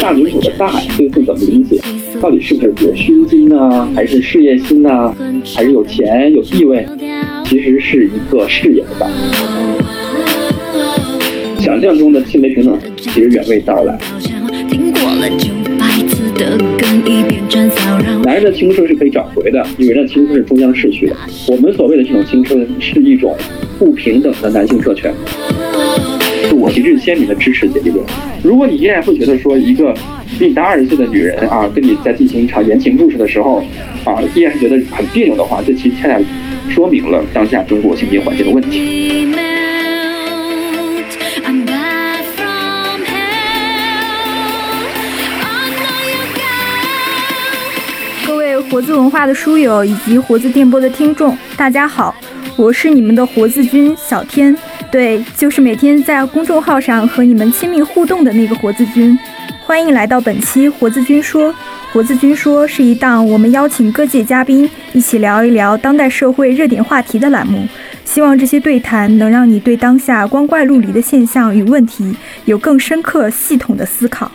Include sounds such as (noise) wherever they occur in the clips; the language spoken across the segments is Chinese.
大女主的“大”这个字怎么理解？到底是不是有胸襟呢，还是事业心呢，还是有钱有地位？其实是一个视野的“大”。想象中的性别平等其实远未到来。男人的青春是可以找回的，女人的青春是终将逝去的。我们所谓的这种青春是一种不平等的男性特权。我旗帜鲜明的支持这一论。如果你依然会觉得说一个比你大二十岁的女人啊，跟你在进行一场言情故事的时候啊，依然是觉得很别扭的话，这其实恰恰说明了当下中国性别环境的问题。各位活字文化的书友以及活字电波的听众，大家好，我是你们的活字君小天。对，就是每天在公众号上和你们亲密互动的那个活字君，欢迎来到本期活字君说。活字君说是一档我们邀请各界嘉宾一起聊一聊当代社会热点话题的栏目，希望这些对谈能让你对当下光怪陆离的现象与问题有更深刻、系统的思考。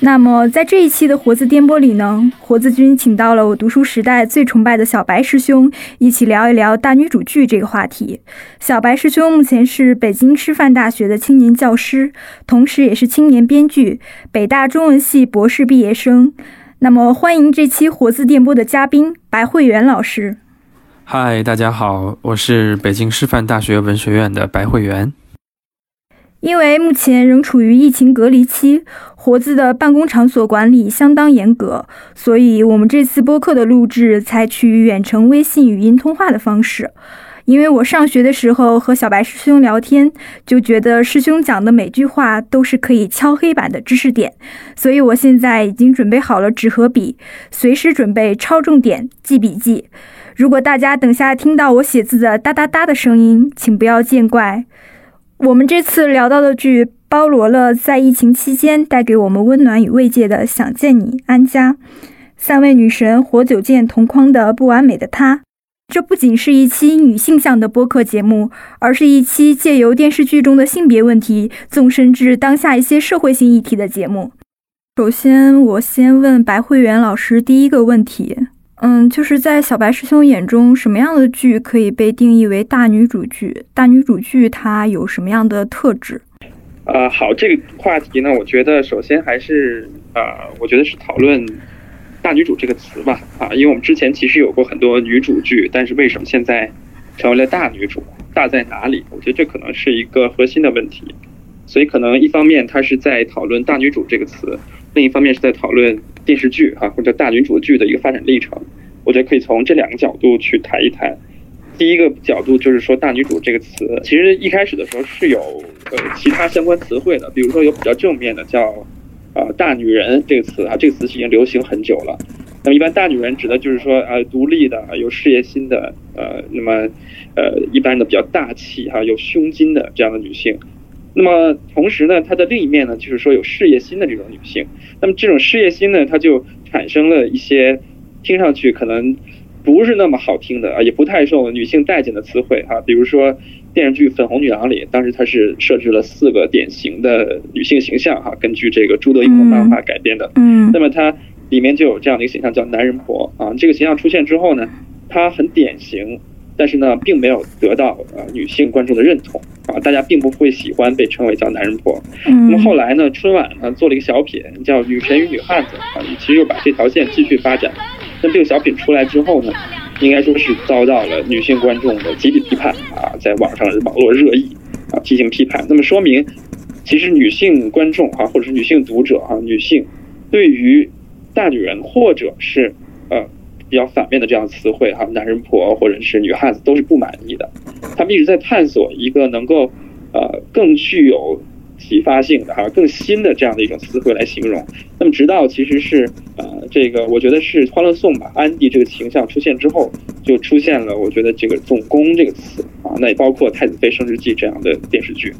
那么，在这一期的活字电波里呢，活字君请到了我读书时代最崇拜的小白师兄，一起聊一聊大女主剧这个话题。小白师兄目前是北京师范大学的青年教师，同时也是青年编剧，北大中文系博士毕业生。那么，欢迎这期活字电波的嘉宾白慧媛老师。嗨，大家好，我是北京师范大学文学院的白慧媛。因为目前仍处于疫情隔离期，活字的办公场所管理相当严格，所以我们这次播客的录制采取远程微信语音通话的方式。因为我上学的时候和小白师兄聊天，就觉得师兄讲的每句话都是可以敲黑板的知识点，所以我现在已经准备好了纸和笔，随时准备抄重点、记笔记。如果大家等下听到我写字的哒哒哒的声音，请不要见怪。我们这次聊到的剧包罗了在疫情期间带给我们温暖与慰藉的《想见你》、安家，三位女神活久见同框的不完美的她。这不仅是一期女性向的播客节目，而是一期借由电视剧中的性别问题纵深至当下一些社会性议题的节目。首先，我先问白慧媛老师第一个问题。嗯，就是在小白师兄眼中，什么样的剧可以被定义为大女主剧？大女主剧它有什么样的特质？啊，好，这个话题呢，我觉得首先还是啊，我觉得是讨论“大女主”这个词吧。啊，因为我们之前其实有过很多女主剧，但是为什么现在成为了大女主？大在哪里？我觉得这可能是一个核心的问题。所以可能一方面它是在讨论“大女主”这个词。另一方面是在讨论电视剧哈或者大女主剧的一个发展历程，我觉得可以从这两个角度去谈一谈。第一个角度就是说大女主这个词，其实一开始的时候是有呃其他相关词汇的，比如说有比较正面的叫啊大女人这个词啊，这个词已经流行很久了。那么一般大女人指的就是说啊独立的、有事业心的呃，那么呃一般的比较大气哈、有胸襟的这样的女性。那么同时呢，它的另一面呢，就是说有事业心的这种女性。那么这种事业心呢，它就产生了一些听上去可能不是那么好听的啊，也不太受女性待见的词汇哈。比如说电视剧《粉红女郎》里，当时它是设置了四个典型的女性形象哈，根据这个朱德英的漫画改编的。嗯。那么它里面就有这样的一个形象叫男人婆啊。这个形象出现之后呢，它很典型。但是呢，并没有得到呃女性观众的认同啊，大家并不会喜欢被称为叫男人婆。那么后来呢，春晚呢做了一个小品叫《女神与女汉子》啊，其实又把这条线继续发展。那这个小品出来之后呢，应该说是遭到了女性观众的集体批判啊，在网上网络热议啊，进行批判。那么说明，其实女性观众啊，或者是女性读者啊，女性对于大女人或者是呃。比较反面的这样词汇哈，男人婆或者是女汉子都是不满意的。他们一直在探索一个能够呃更具有启发性的哈、更新的这样的一种词汇来形容。那么直到其实是呃这个我觉得是《欢乐颂》吧，安迪这个形象出现之后，就出现了我觉得这个“总攻”这个词啊，那也包括《太子妃升职记》这样的电视剧。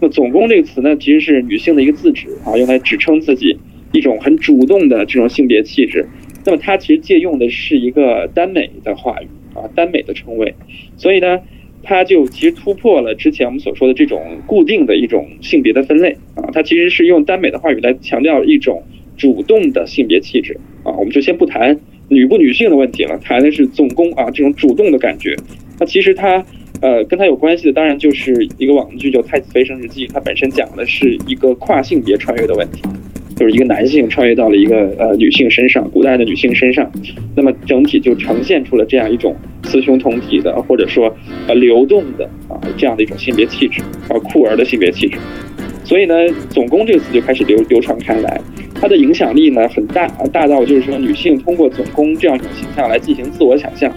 那“总攻”这个词呢，其实是女性的一个自指啊，用来指称自己一种很主动的这种性别气质。那么它其实借用的是一个耽美的话语啊，耽美的称谓，所以呢，它就其实突破了之前我们所说的这种固定的一种性别的分类啊，它其实是用耽美的话语来强调一种主动的性别气质啊。我们就先不谈女不女性的问题了，谈的是总攻啊这种主动的感觉。那其实它呃跟它有关系的，当然就是一个网剧叫《太子妃升职记》，它本身讲的是一个跨性别穿越的问题。就是一个男性穿越到了一个呃女性身上，古代的女性身上，那么整体就呈现出了这样一种雌雄同体的，或者说呃流动的啊这样的一种性别气质啊酷儿的性别气质。所以呢，总攻这个词就开始流流传开来，它的影响力呢很大啊，大到就是说女性通过总攻这样一种形象来进行自我想象，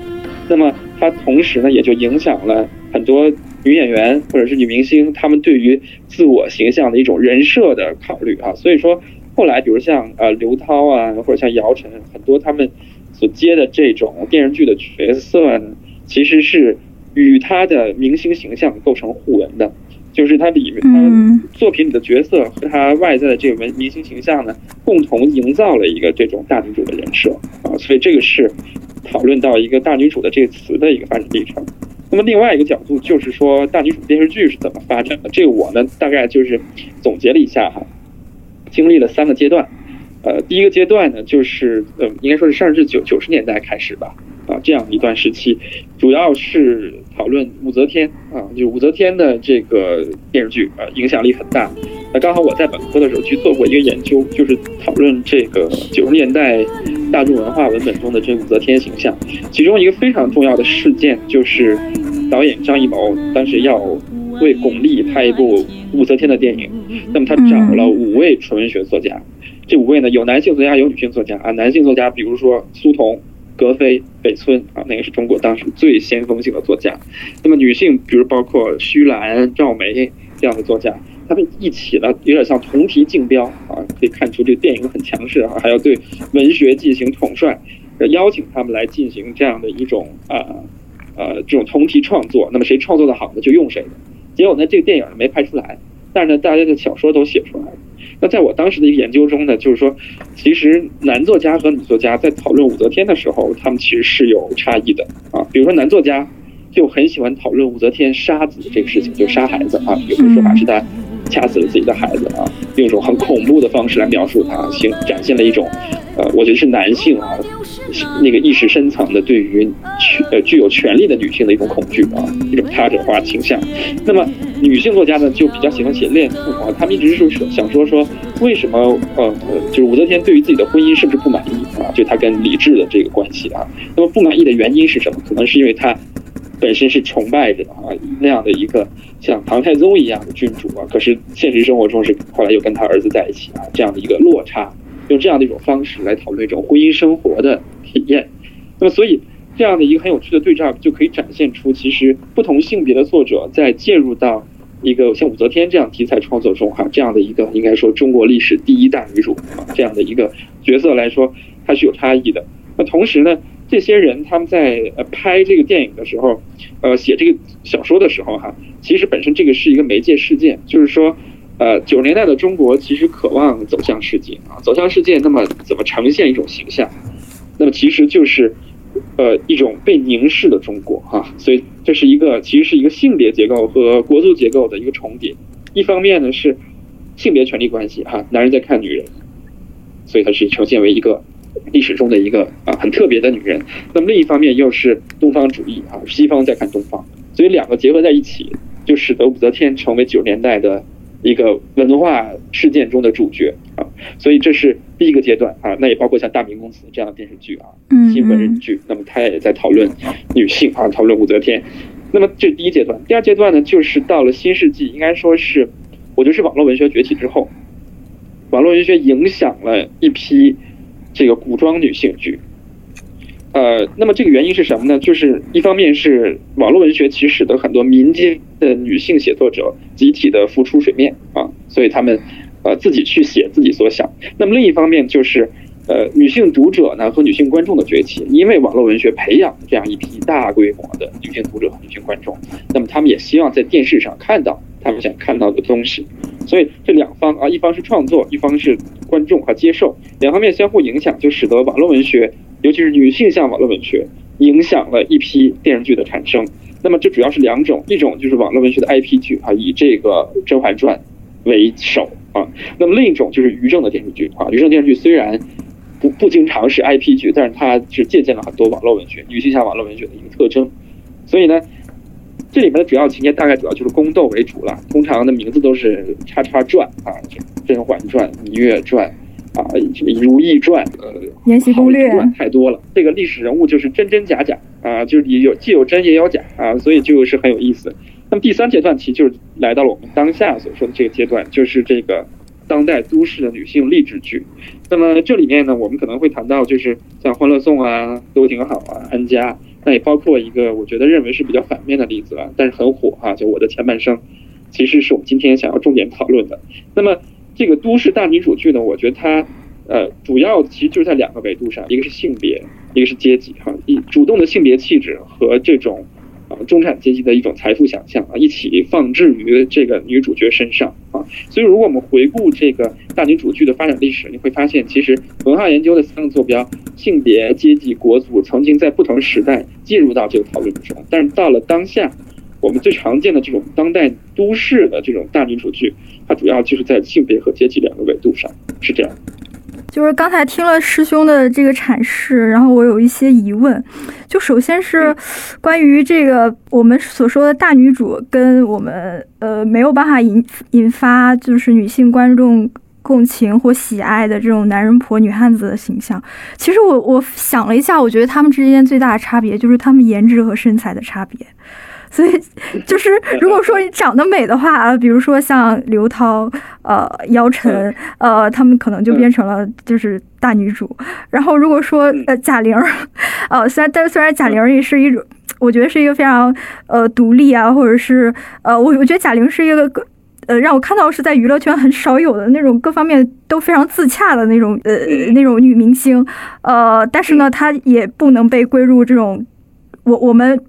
那么它同时呢也就影响了很多女演员或者是女明星她们对于自我形象的一种人设的考虑啊，所以说。后来，比如像呃刘涛啊，或者像姚晨，很多他们所接的这种电视剧的角色呢，其实是与他的明星形象构成互文的，就是他里面他作品里的角色和他外在的这个文明星形象呢，共同营造了一个这种大女主的人设啊，所以这个是讨论到一个大女主的这个词的一个发展历程。那么另外一个角度就是说，大女主电视剧是怎么发展的？这个我呢大概就是总结了一下哈。经历了三个阶段，呃，第一个阶段呢，就是呃，应该说是上世纪九九十年代开始吧，啊，这样一段时期，主要是讨论武则天啊，就武则天的这个电视剧啊，影响力很大。那刚好我在本科的时候去做过一个研究，就是讨论这个九十年代大众文化文本中的这武则天形象，其中一个非常重要的事件就是导演张艺谋当时要。为巩俐拍一部武则天的电影，那么他找了五位纯文学作家，这五位呢有男性作家有女性作家啊，男性作家比如说苏童、格非、北村啊，那个是中国当时最先锋性的作家，那么女性比如包括徐兰、赵梅这样的作家，他们一起呢有点像同题竞标啊，可以看出这个电影很强势啊，还要对文学进行统帅，邀请他们来进行这样的一种啊呃这种同题创作，那么谁创作的好呢就用谁的。结果呢，这个电影没拍出来，但是呢，大家的小说都写出来了。那在我当时的一个研究中呢，就是说，其实男作家和女作家在讨论武则天的时候，他们其实是有差异的啊。比如说男作家就很喜欢讨论武则天杀子这个事情，就杀孩子啊，有的说法是他掐死了自己的孩子啊，用一种很恐怖的方式来描述他，行展现了一种，呃，我觉得是男性啊。那个意识深层的对于权呃具有权力的女性的一种恐惧啊，一种他者化倾向。那么女性作家呢，就比较喜欢写恋父啊，他们一直是说想说说为什么呃就是武则天对于自己的婚姻是不是不满意啊？就她跟李治的这个关系啊。那么不满意的原因是什么？可能是因为她本身是崇拜着的啊那样的一个像唐太宗一样的君主啊，可是现实生活中是后来又跟他儿子在一起啊，这样的一个落差，用这样的一种方式来讨论一种婚姻生活的。体验，那么所以这样的一个很有趣的对照，就可以展现出其实不同性别的作者在介入到一个像武则天这样题材创作中哈，这样的一个应该说中国历史第一大女主啊这样的一个角色来说，它是有差异的。那同时呢，这些人他们在呃拍这个电影的时候，呃写这个小说的时候哈，其实本身这个是一个媒介事件，就是说，呃九十年代的中国其实渴望走向世界啊，走向世界，那么怎么呈现一种形象？那么其实就是，呃，一种被凝视的中国哈，所以这是一个其实是一个性别结构和国族结构的一个重叠。一方面呢是性别权利关系哈，男人在看女人，所以它是呈现为一个历史中的一个啊很特别的女人。那么另一方面又是东方主义啊，西方在看东方，所以两个结合在一起，就使得武则天成为九十年代的。一个文化事件中的主角啊，所以这是第一个阶段啊，那也包括像《大明宫词》这样的电视剧啊，新闻剧，那么他也在讨论女性啊，讨论武则天。那么这是第一阶段，第二阶段呢，就是到了新世纪，应该说是，我觉得是网络文学崛起之后，网络文学影响了一批这个古装女性剧。呃，那么这个原因是什么呢？就是一方面是网络文学其实使得很多民间的女性写作者集体的浮出水面啊，所以他们呃自己去写自己所想。那么另一方面就是呃女性读者呢和女性观众的崛起，因为网络文学培养这样一批大规模的女性读者和女性观众，那么他们也希望在电视上看到他们想看到的东西。所以这两方啊，一方是创作，一方是观众和接受，两方面相互影响，就使得网络文学。尤其是女性向网络文学影响了一批电视剧的产生，那么这主要是两种，一种就是网络文学的 IP 剧啊，以这个《甄嬛传》为首啊。那么另一种就是于正的电视剧啊，于正电视剧虽然不不经常是 IP 剧，但是它是借鉴了很多网络文学、女性向网络文学的一个特征。所以呢，这里面的主要情节大概主要就是宫斗为主了，通常的名字都是叉叉传啊，《甄嬛传》《芈月传》。啊，这个《如懿传》呃，《延禧攻略》太多了。这个历史人物就是真真假假啊，就是有既有真也有假啊，所以就是很有意思。那么第三阶段其实就是来到了我们当下所说的这个阶段，就是这个当代都市的女性励志剧。那么这里面呢，我们可能会谈到就是像《欢乐颂》啊，都挺好啊，《安家》，那也包括一个我觉得认为是比较反面的例子啊，但是很火哈，就《我的前半生》，其实是我们今天想要重点讨论的。那么。这个都市大女主剧呢，我觉得它，呃，主要其实就是在两个维度上，一个是性别，一个是阶级，哈，一主动的性别气质和这种，中产阶级的一种财富想象啊，一起放置于这个女主角身上啊。所以，如果我们回顾这个大女主剧的发展历史，你会发现，其实文化研究的三个坐标——性别、阶级、国族，曾经在不同时代进入到这个讨论之中，但是到了当下。我们最常见的这种当代都市的这种大女主剧，它主要就是在性别和阶级两个维度上是这样。就是刚才听了师兄的这个阐释，然后我有一些疑问。就首先是关于这个我们所说的大女主跟我们呃没有办法引引发就是女性观众共情或喜爱的这种男人婆女汉子的形象。其实我我想了一下，我觉得他们之间最大的差别就是他们颜值和身材的差别。所以，就是 (laughs) 如果说你长得美的话，比如说像刘涛、呃姚晨、呃，他们可能就变成了就是大女主。然后如果说呃贾玲，呃虽然但虽然贾玲也是一种，我觉得是一个非常呃独立啊，或者是呃我我觉得贾玲是一个呃让我看到是在娱乐圈很少有的那种各方面都非常自洽的那种呃那种女明星。呃，但是呢，她也不能被归入这种我我们。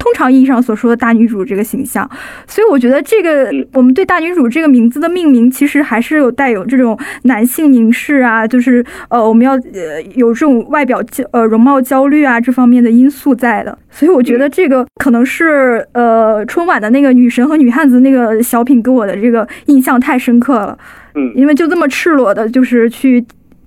通常意义上所说的大女主这个形象，所以我觉得这个我们对大女主这个名字的命名，其实还是有带有这种男性凝视啊，就是呃我们要呃有这种外表焦呃容貌焦虑啊这方面的因素在的。所以我觉得这个可能是呃春晚的那个女神和女汉子那个小品给我的这个印象太深刻了。嗯，因为就这么赤裸的，就是去。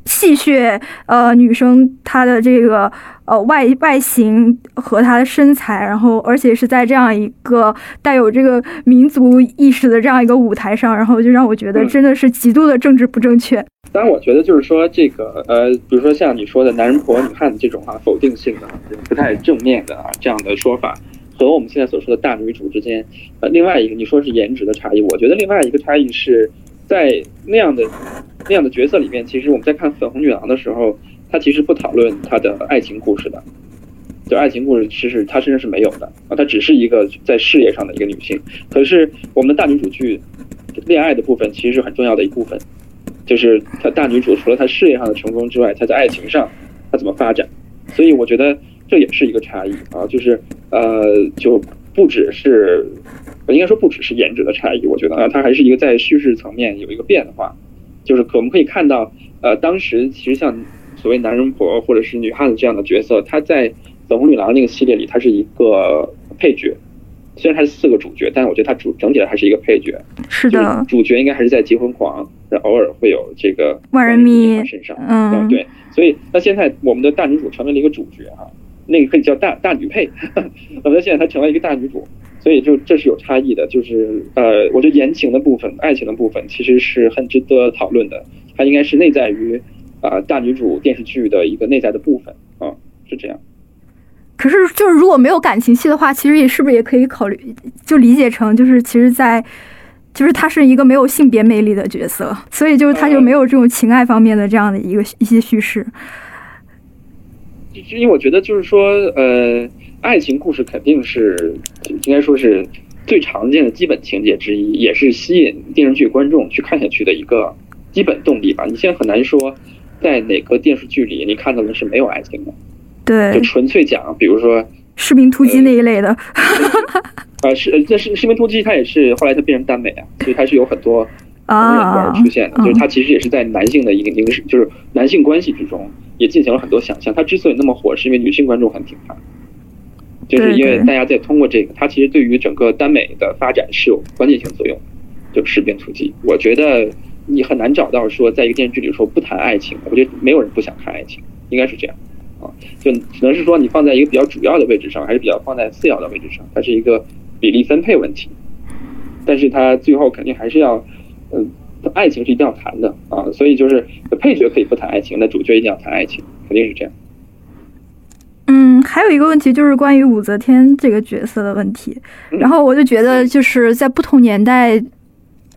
戏谑呃女生她的这个呃外外形和她的身材，然后而且是在这样一个带有这个民族意识的这样一个舞台上，然后就让我觉得真的是极度的政治不正确。当然，我觉得就是说这个呃，比如说像你说的男人婆女汉子这种啊，否定性的、不太正面的啊这样的说法，和我们现在所说的大女主之间，呃，另外一个你说是颜值的差异，我觉得另外一个差异是。在那样的那样的角色里面，其实我们在看粉红女郎的时候，她其实不讨论她的爱情故事的，就爱情故事其实她身上是没有的啊，她只是一个在事业上的一个女性。可是我们的大女主剧，恋爱的部分其实是很重要的一部分，就是她大女主除了她事业上的成功之外，她在爱情上她怎么发展？所以我觉得这也是一个差异啊，就是呃，就不只是。应该说不只是颜值的差异，我觉得啊，它还是一个在叙事层面有一个变化，就是可我们可以看到，呃，当时其实像所谓男人婆或者是女汉子这样的角色，她在《粉红女郎》那个系列里，她是一个配角，虽然她是四个主角，但是我觉得她主整体的还是一个配角。是的，主角应该还是在《结婚狂》，偶尔会有这个万人迷身上。嗯，对，所以那现在我们的大女主成为了一个主角啊，那个可以叫大大女配，(laughs) 那么现在她成为一个大女主。所以就这是有差异的，就是呃，我觉得言情的部分、爱情的部分其实是很值得讨论的，它应该是内在于啊大女主电视剧的一个内在的部分啊，是这样。可是就是如果没有感情戏的话，其实也是不是也可以考虑，就理解成就是其实，在就是他是一个没有性别魅力的角色，所以就是他就没有这种情爱方面的这样的一个一些叙事。因为我觉得就是说呃。爱情故事肯定是应该说是最常见的基本情节之一，也是吸引电视剧观众去看下去的一个基本动力吧。你现在很难说在哪个电视剧里你看到的是没有爱情的，对，就纯粹讲，比如说《士兵突击》那一类的。(laughs) 啊，是这是《士兵突击》，它也是后来它变成耽美啊，所以它是有很多同人段出现的，就是它其实也是在男性的一个影视，就是男性关系之中也进行了很多想象。它之所以那么火，是因为女性观众很挺它。就是因为大家在通过这个，它其实对于整个耽美的发展是有关键性作用，就士兵突击。我觉得你很难找到说在一个电视剧里说不谈爱情，我觉得没有人不想看爱情，应该是这样啊，就只能是说你放在一个比较主要的位置上，还是比较放在次要的位置上，它是一个比例分配问题。但是它最后肯定还是要，嗯，爱情是一定要谈的啊，所以就是配角可以不谈爱情，那主角一定要谈爱情，肯定是这样。嗯，还有一个问题就是关于武则天这个角色的问题，然后我就觉得就是在不同年代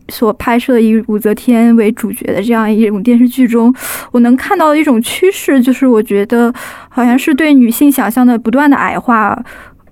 所拍摄以武则天为主角的这样一种电视剧中，我能看到的一种趋势，就是我觉得好像是对女性想象的不断的矮化。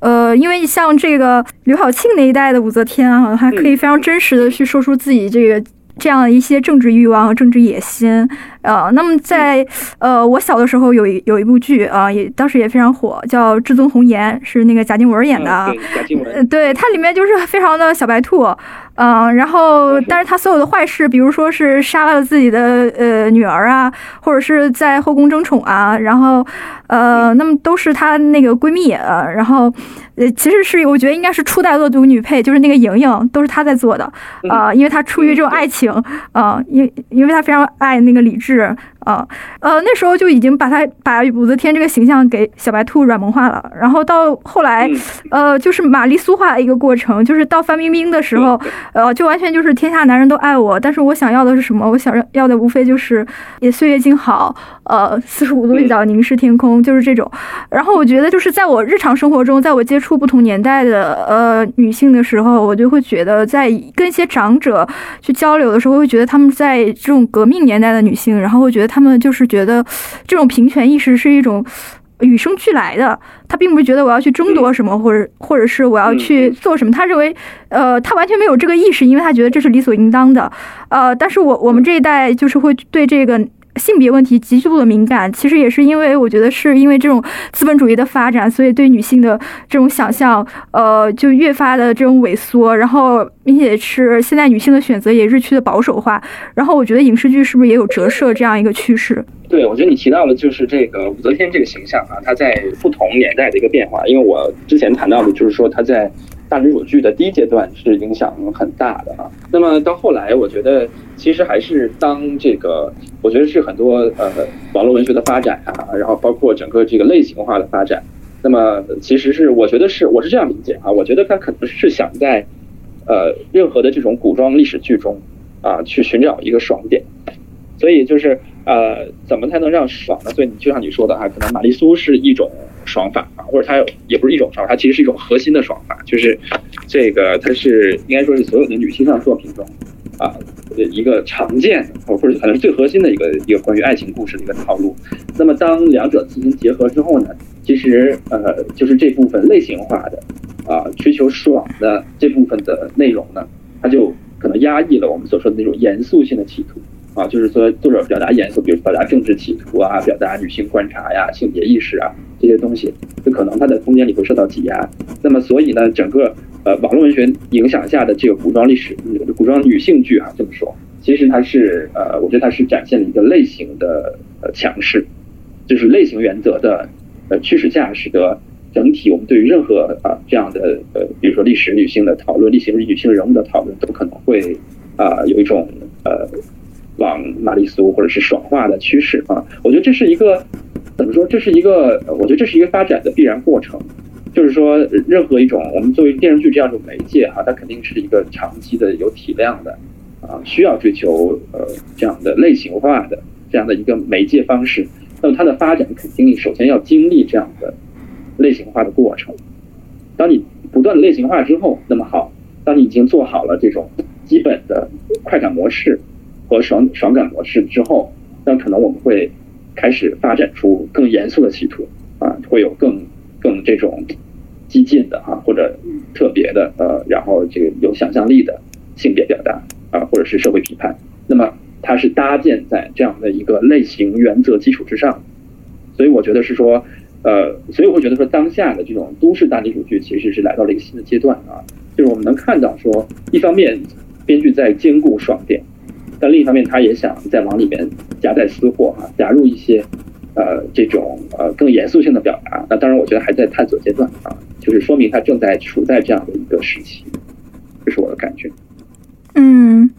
呃，因为像这个刘晓庆那一代的武则天啊，还可以非常真实的去说出自己这个这样的一些政治欲望和政治野心。呃，那么在呃我小的时候有一有一部剧啊，也当时也非常火，叫《至尊红颜》，是那个贾静雯演的。贾静雯。对，它里面就是非常的小白兔，嗯，然后但是她所有的坏事，比如说是杀了自己的呃女儿啊，或者是在后宫争宠啊，然后呃，那么都是她那个闺蜜啊，然后呃，其实是我觉得应该是初代恶毒女配，就是那个莹莹，都是她在做的啊，因为她出于这种爱情啊，因因为她非常爱那个李治。是啊，呃，那时候就已经把她把武则天这个形象给小白兔软萌化了，然后到后来，呃，就是玛丽苏化的一个过程，就是到范冰冰的时候，(laughs) 呃，就完全就是天下男人都爱我，但是我想要的是什么？我想要的无非就是也岁月静好，呃，四十五度角凝视天空，就是这种。然后我觉得就是在我日常生活中，在我接触不同年代的呃女性的时候，我就会觉得在跟一些长者去交流的时候，会觉得他们在这种革命年代的女性。然后会觉得他们就是觉得这种平权意识是一种与生俱来的，他并不是觉得我要去争夺什么，或者或者是我要去做什么，他认为，呃，他完全没有这个意识，因为他觉得这是理所应当的，呃，但是我我们这一代就是会对这个。性别问题极度的敏感，其实也是因为我觉得是因为这种资本主义的发展，所以对女性的这种想象，呃，就越发的这种萎缩，然后并且是现在女性的选择也日趋的保守化，然后我觉得影视剧是不是也有折射这样一个趋势？对，我觉得你提到的就是这个武则天这个形象啊，她在不同年代的一个变化，因为我之前谈到的就是说她在。大女主剧的第一阶段是影响很大的啊，那么到后来，我觉得其实还是当这个，我觉得是很多呃网络文学的发展啊，然后包括整个这个类型化的发展，那么其实是我觉得是我是这样理解啊，我觉得他可能是想在呃任何的这种古装历史剧中啊去寻找一个爽点，所以就是呃怎么才能让爽呢？所以你就像你说的哈，可能玛丽苏是一种。爽法啊，或者它也不是一种爽法，它其实是一种核心的爽法，就是这个它是应该说是所有的女性向作品中啊一个常见的或者可能是最核心的一个一个关于爱情故事的一个套路。那么当两者进行结合之后呢，其实呃就是这部分类型化的啊追求爽的这部分的内容呢，它就可能压抑了我们所说的那种严肃性的企图。啊，就是说作者表达严肃，比如表达政治企图啊，表达女性观察呀、性别意识啊这些东西，就可能它的空间里会受到挤压。那么，所以呢，整个呃网络文学影响下的这个古装历史、古装女性剧啊，这么说，其实它是呃，我觉得它是展现了一个类型的呃强势，就是类型原则的呃驱使下，使得整体我们对于任何啊这样的呃，比如说历史女性的讨论、历史女性人物的讨论，都可能会啊有一种呃。往玛丽苏或者是爽化的趋势啊，我觉得这是一个怎么说？这是一个，我觉得这是一个发展的必然过程。就是说，任何一种我们作为电视剧这样一种媒介哈，它肯定是一个长期的、有体量的啊，需要追求呃这样的类型化的这样的一个媒介方式。那么它的发展肯定首先要经历这样的类型化的过程。当你不断的类型化之后，那么好，当你已经做好了这种基本的快感模式。和爽爽感模式之后，那可能我们会开始发展出更严肃的企图啊，会有更更这种激进的啊，或者特别的呃，然后这个有想象力的性别表达啊，或者是社会批判。那么它是搭建在这样的一个类型原则基础之上，所以我觉得是说呃，所以我会觉得说当下的这种都市大女主剧其实是来到了一个新的阶段啊，就是我们能看到说，一方面编剧在兼顾爽点。但另一方面，他也想再往里面夹带私货哈，加入一些，呃，这种呃更严肃性的表达。那当然，我觉得还在探索阶段啊。就是说明他正在处在这样的一个时期，这是我的感觉。嗯，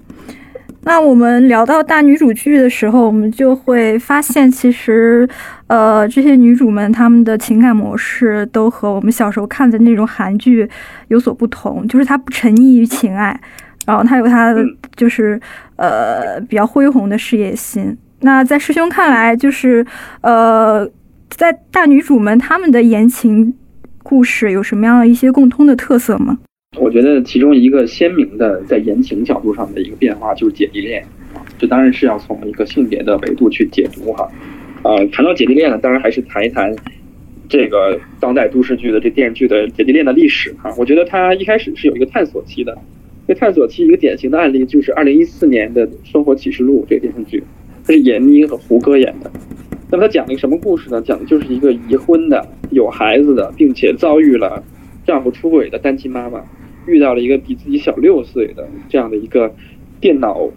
那我们聊到大女主剧的时候，我们就会发现，其实，呃，这些女主们她们的情感模式都和我们小时候看的那种韩剧有所不同，就是她不沉溺于情爱，然后她有她的就是呃比较恢宏的事业心。那在师兄看来，就是呃，在大女主们她们的言情故事有什么样的一些共通的特色吗？我觉得其中一个鲜明的在言情角度上的一个变化就是姐弟恋，这当然是要从一个性别的维度去解读哈。呃，谈到姐弟恋呢，当然还是谈一谈这个当代都市剧的这电视剧的姐弟恋的历史哈。我觉得它一开始是有一个探索期的，这探索期一个典型的案例就是二零一四年的《生活启示录》这个电视剧，它是闫妮和胡歌演的。那么它讲了一个什么故事呢？讲的就是一个已婚的、有孩子的，并且遭遇了丈夫出轨的单亲妈妈。遇到了一个比自己小六岁的这样的一个电脑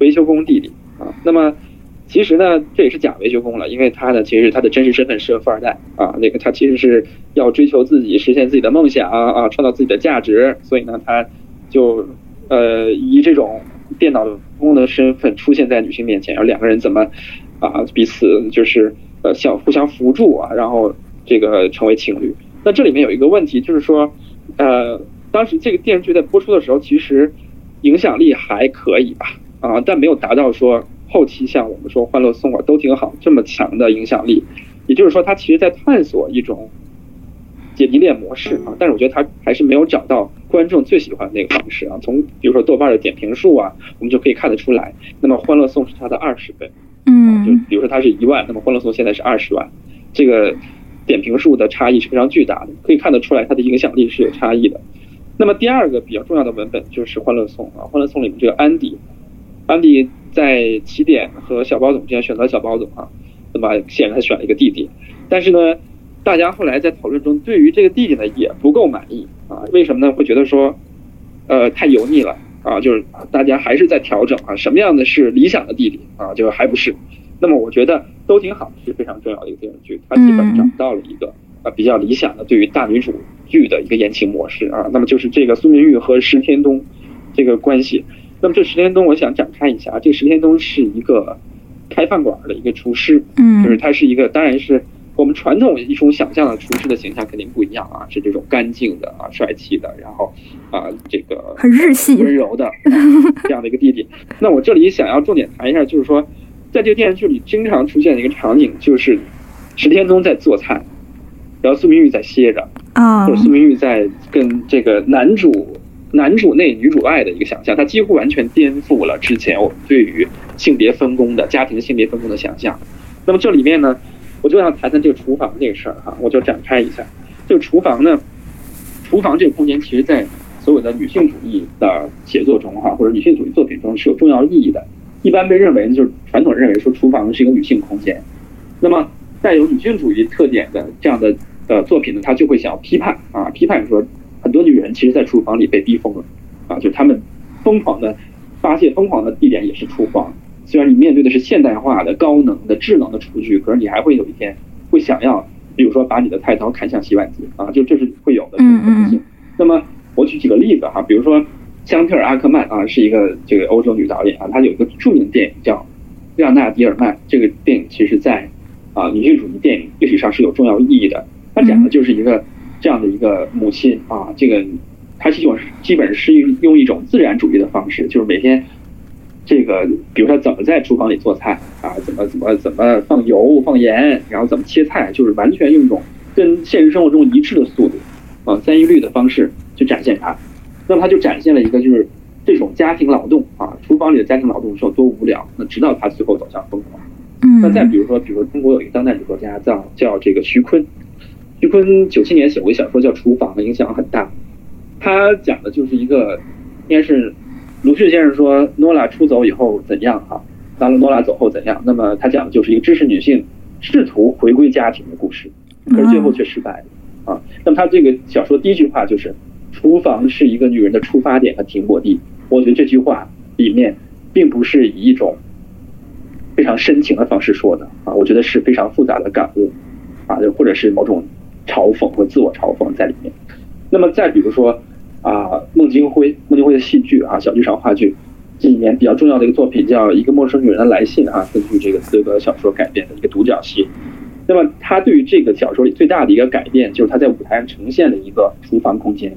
维修工弟弟啊，那么其实呢，这也是假维修工了，因为他呢，其实他的真实身份是个富二代啊，那个他其实是要追求自己实现自己的梦想啊，创造自己的价值，所以呢，他就呃以这种电脑工的身份出现在女性面前，然后两个人怎么啊彼此就是呃相互相扶助啊，然后这个成为情侣。那这里面有一个问题就是说呃。当时这个电视剧在播出的时候，其实影响力还可以吧，啊，但没有达到说后期像我们说《欢乐颂》啊都挺好这么强的影响力。也就是说，它其实在探索一种姐弟恋模式啊，但是我觉得他还是没有找到观众最喜欢的那个方式啊。从比如说豆瓣的点评数啊，我们就可以看得出来。那么《欢乐颂》是它的二十倍，嗯，就比如说它是一万，那么《欢乐颂》现在是二十万，这个点评数的差异是非常巨大的，可以看得出来它的影响力是有差异的。那么第二个比较重要的文本就是《欢乐颂》啊，《欢乐颂》里面这个安迪，安迪在起点和小包总之间选择小包总啊，那么显然他选了一个弟弟，但是呢，大家后来在讨论中对于这个弟弟呢也不够满意啊，为什么呢？会觉得说，呃，太油腻了啊，就是大家还是在调整啊，什么样的是理想的弟弟啊，就还不是。那么我觉得都挺好，是非常重要的一个电视剧，它基本找到了一个啊比较理想的对于大女主。剧的一个言情模式啊，那么就是这个苏明玉和石天东这个关系。那么这石天东，我想展开一下，这石天东是一个开饭馆的一个厨师，嗯，就是他是一个，当然是我们传统一种想象的厨师的形象肯定不一样啊，是这种干净的啊、帅气的，然后啊这个很日系、温柔的这样的一个弟弟。那我这里想要重点谈一下，就是说在这个电视剧里经常出现的一个场景，就是石天宗在做菜。然后苏明玉在歇着啊，或者苏明玉在跟这个男主男主内女主外的一个想象，他几乎完全颠覆了之前我们对于性别分工的家庭性别分工的想象。那么这里面呢，我就要谈谈这个厨房这个事儿哈，我就展开一下。这个厨房呢，厨房这个空间，其实在所有的女性主义的写作中哈，或者女性主义作品中是有重要意义的。一般被认为就是传统认为说厨房是一个女性空间，那么带有女性主义特点的这样的。呃，作品呢，他就会想要批判啊，批判说很多女人其实，在厨房里被逼疯了啊，就是他们疯狂的发泄疯狂的地点也是厨房。虽然你面对的是现代化的、高能的、智能的厨具，可是你还会有一天会想要，比如说把你的菜刀砍向洗碗机啊，就这是会有的可能性。那么我举几个例子哈，比如说香特尔·阿克曼啊，是一个这个欧洲女导演啊，她有一个著名电影叫《列昂纳·迪尔曼》，这个电影其实在啊女性主义电影历史上是有重要意义的。它讲的就是一个这样的一个母亲啊，这个她是一种基本是用一种自然主义的方式，就是每天这个比如说怎么在厨房里做菜啊，怎么怎么怎么放油放盐，然后怎么切菜，就是完全用一种跟现实生活中一致的速度啊三一律的方式去展现它。那么他就展现了一个就是这种家庭劳动啊，厨房里的家庭劳动是有多无聊，那直到他最后走向疯狂。嗯，那再比如说，比如说中国有一个当代女作家叫叫这个徐坤。徐坤九七年写过一小说叫《厨房》，影响很大。他讲的就是一个，应该是鲁迅先生说诺拉出走以后怎样哈，当了诺拉走后怎样。那么他讲的就是一个知识女性试图回归家庭的故事，可是最后却失败了啊。那么他这个小说第一句话就是“厨房是一个女人的出发点和停泊地”。我觉得这句话里面并不是以一种非常深情的方式说的啊，我觉得是非常复杂的感悟啊，或者是某种。嘲讽和自我嘲讽在里面。那么再比如说啊，孟京辉，孟京辉的戏剧啊，小剧场话剧，这几年比较重要的一个作品叫《一个陌生女人的来信》啊，根据这个斯德小说改编的一个独角戏。那么他对于这个小说里最大的一个改变，就是他在舞台上呈现的一个厨房空间，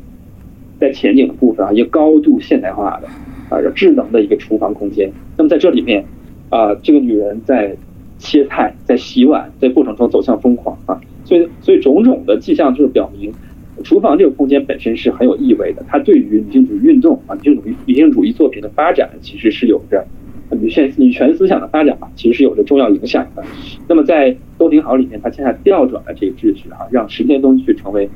在前景的部分啊，一个高度现代化的啊智能的一个厨房空间。那么在这里面啊，这个女人在切菜，在洗碗，在过程中走向疯狂啊，所以所以种种的迹象就是表明，厨房这个空间本身是很有意味的，它对于女性主义运动啊，女性主义女性主义作品的发展其实是有着。女性女权思想的发展吧，其实是有着重要影响的。那么在《都挺好》里面，它恰恰调转了这个秩序哈，让石天东去成为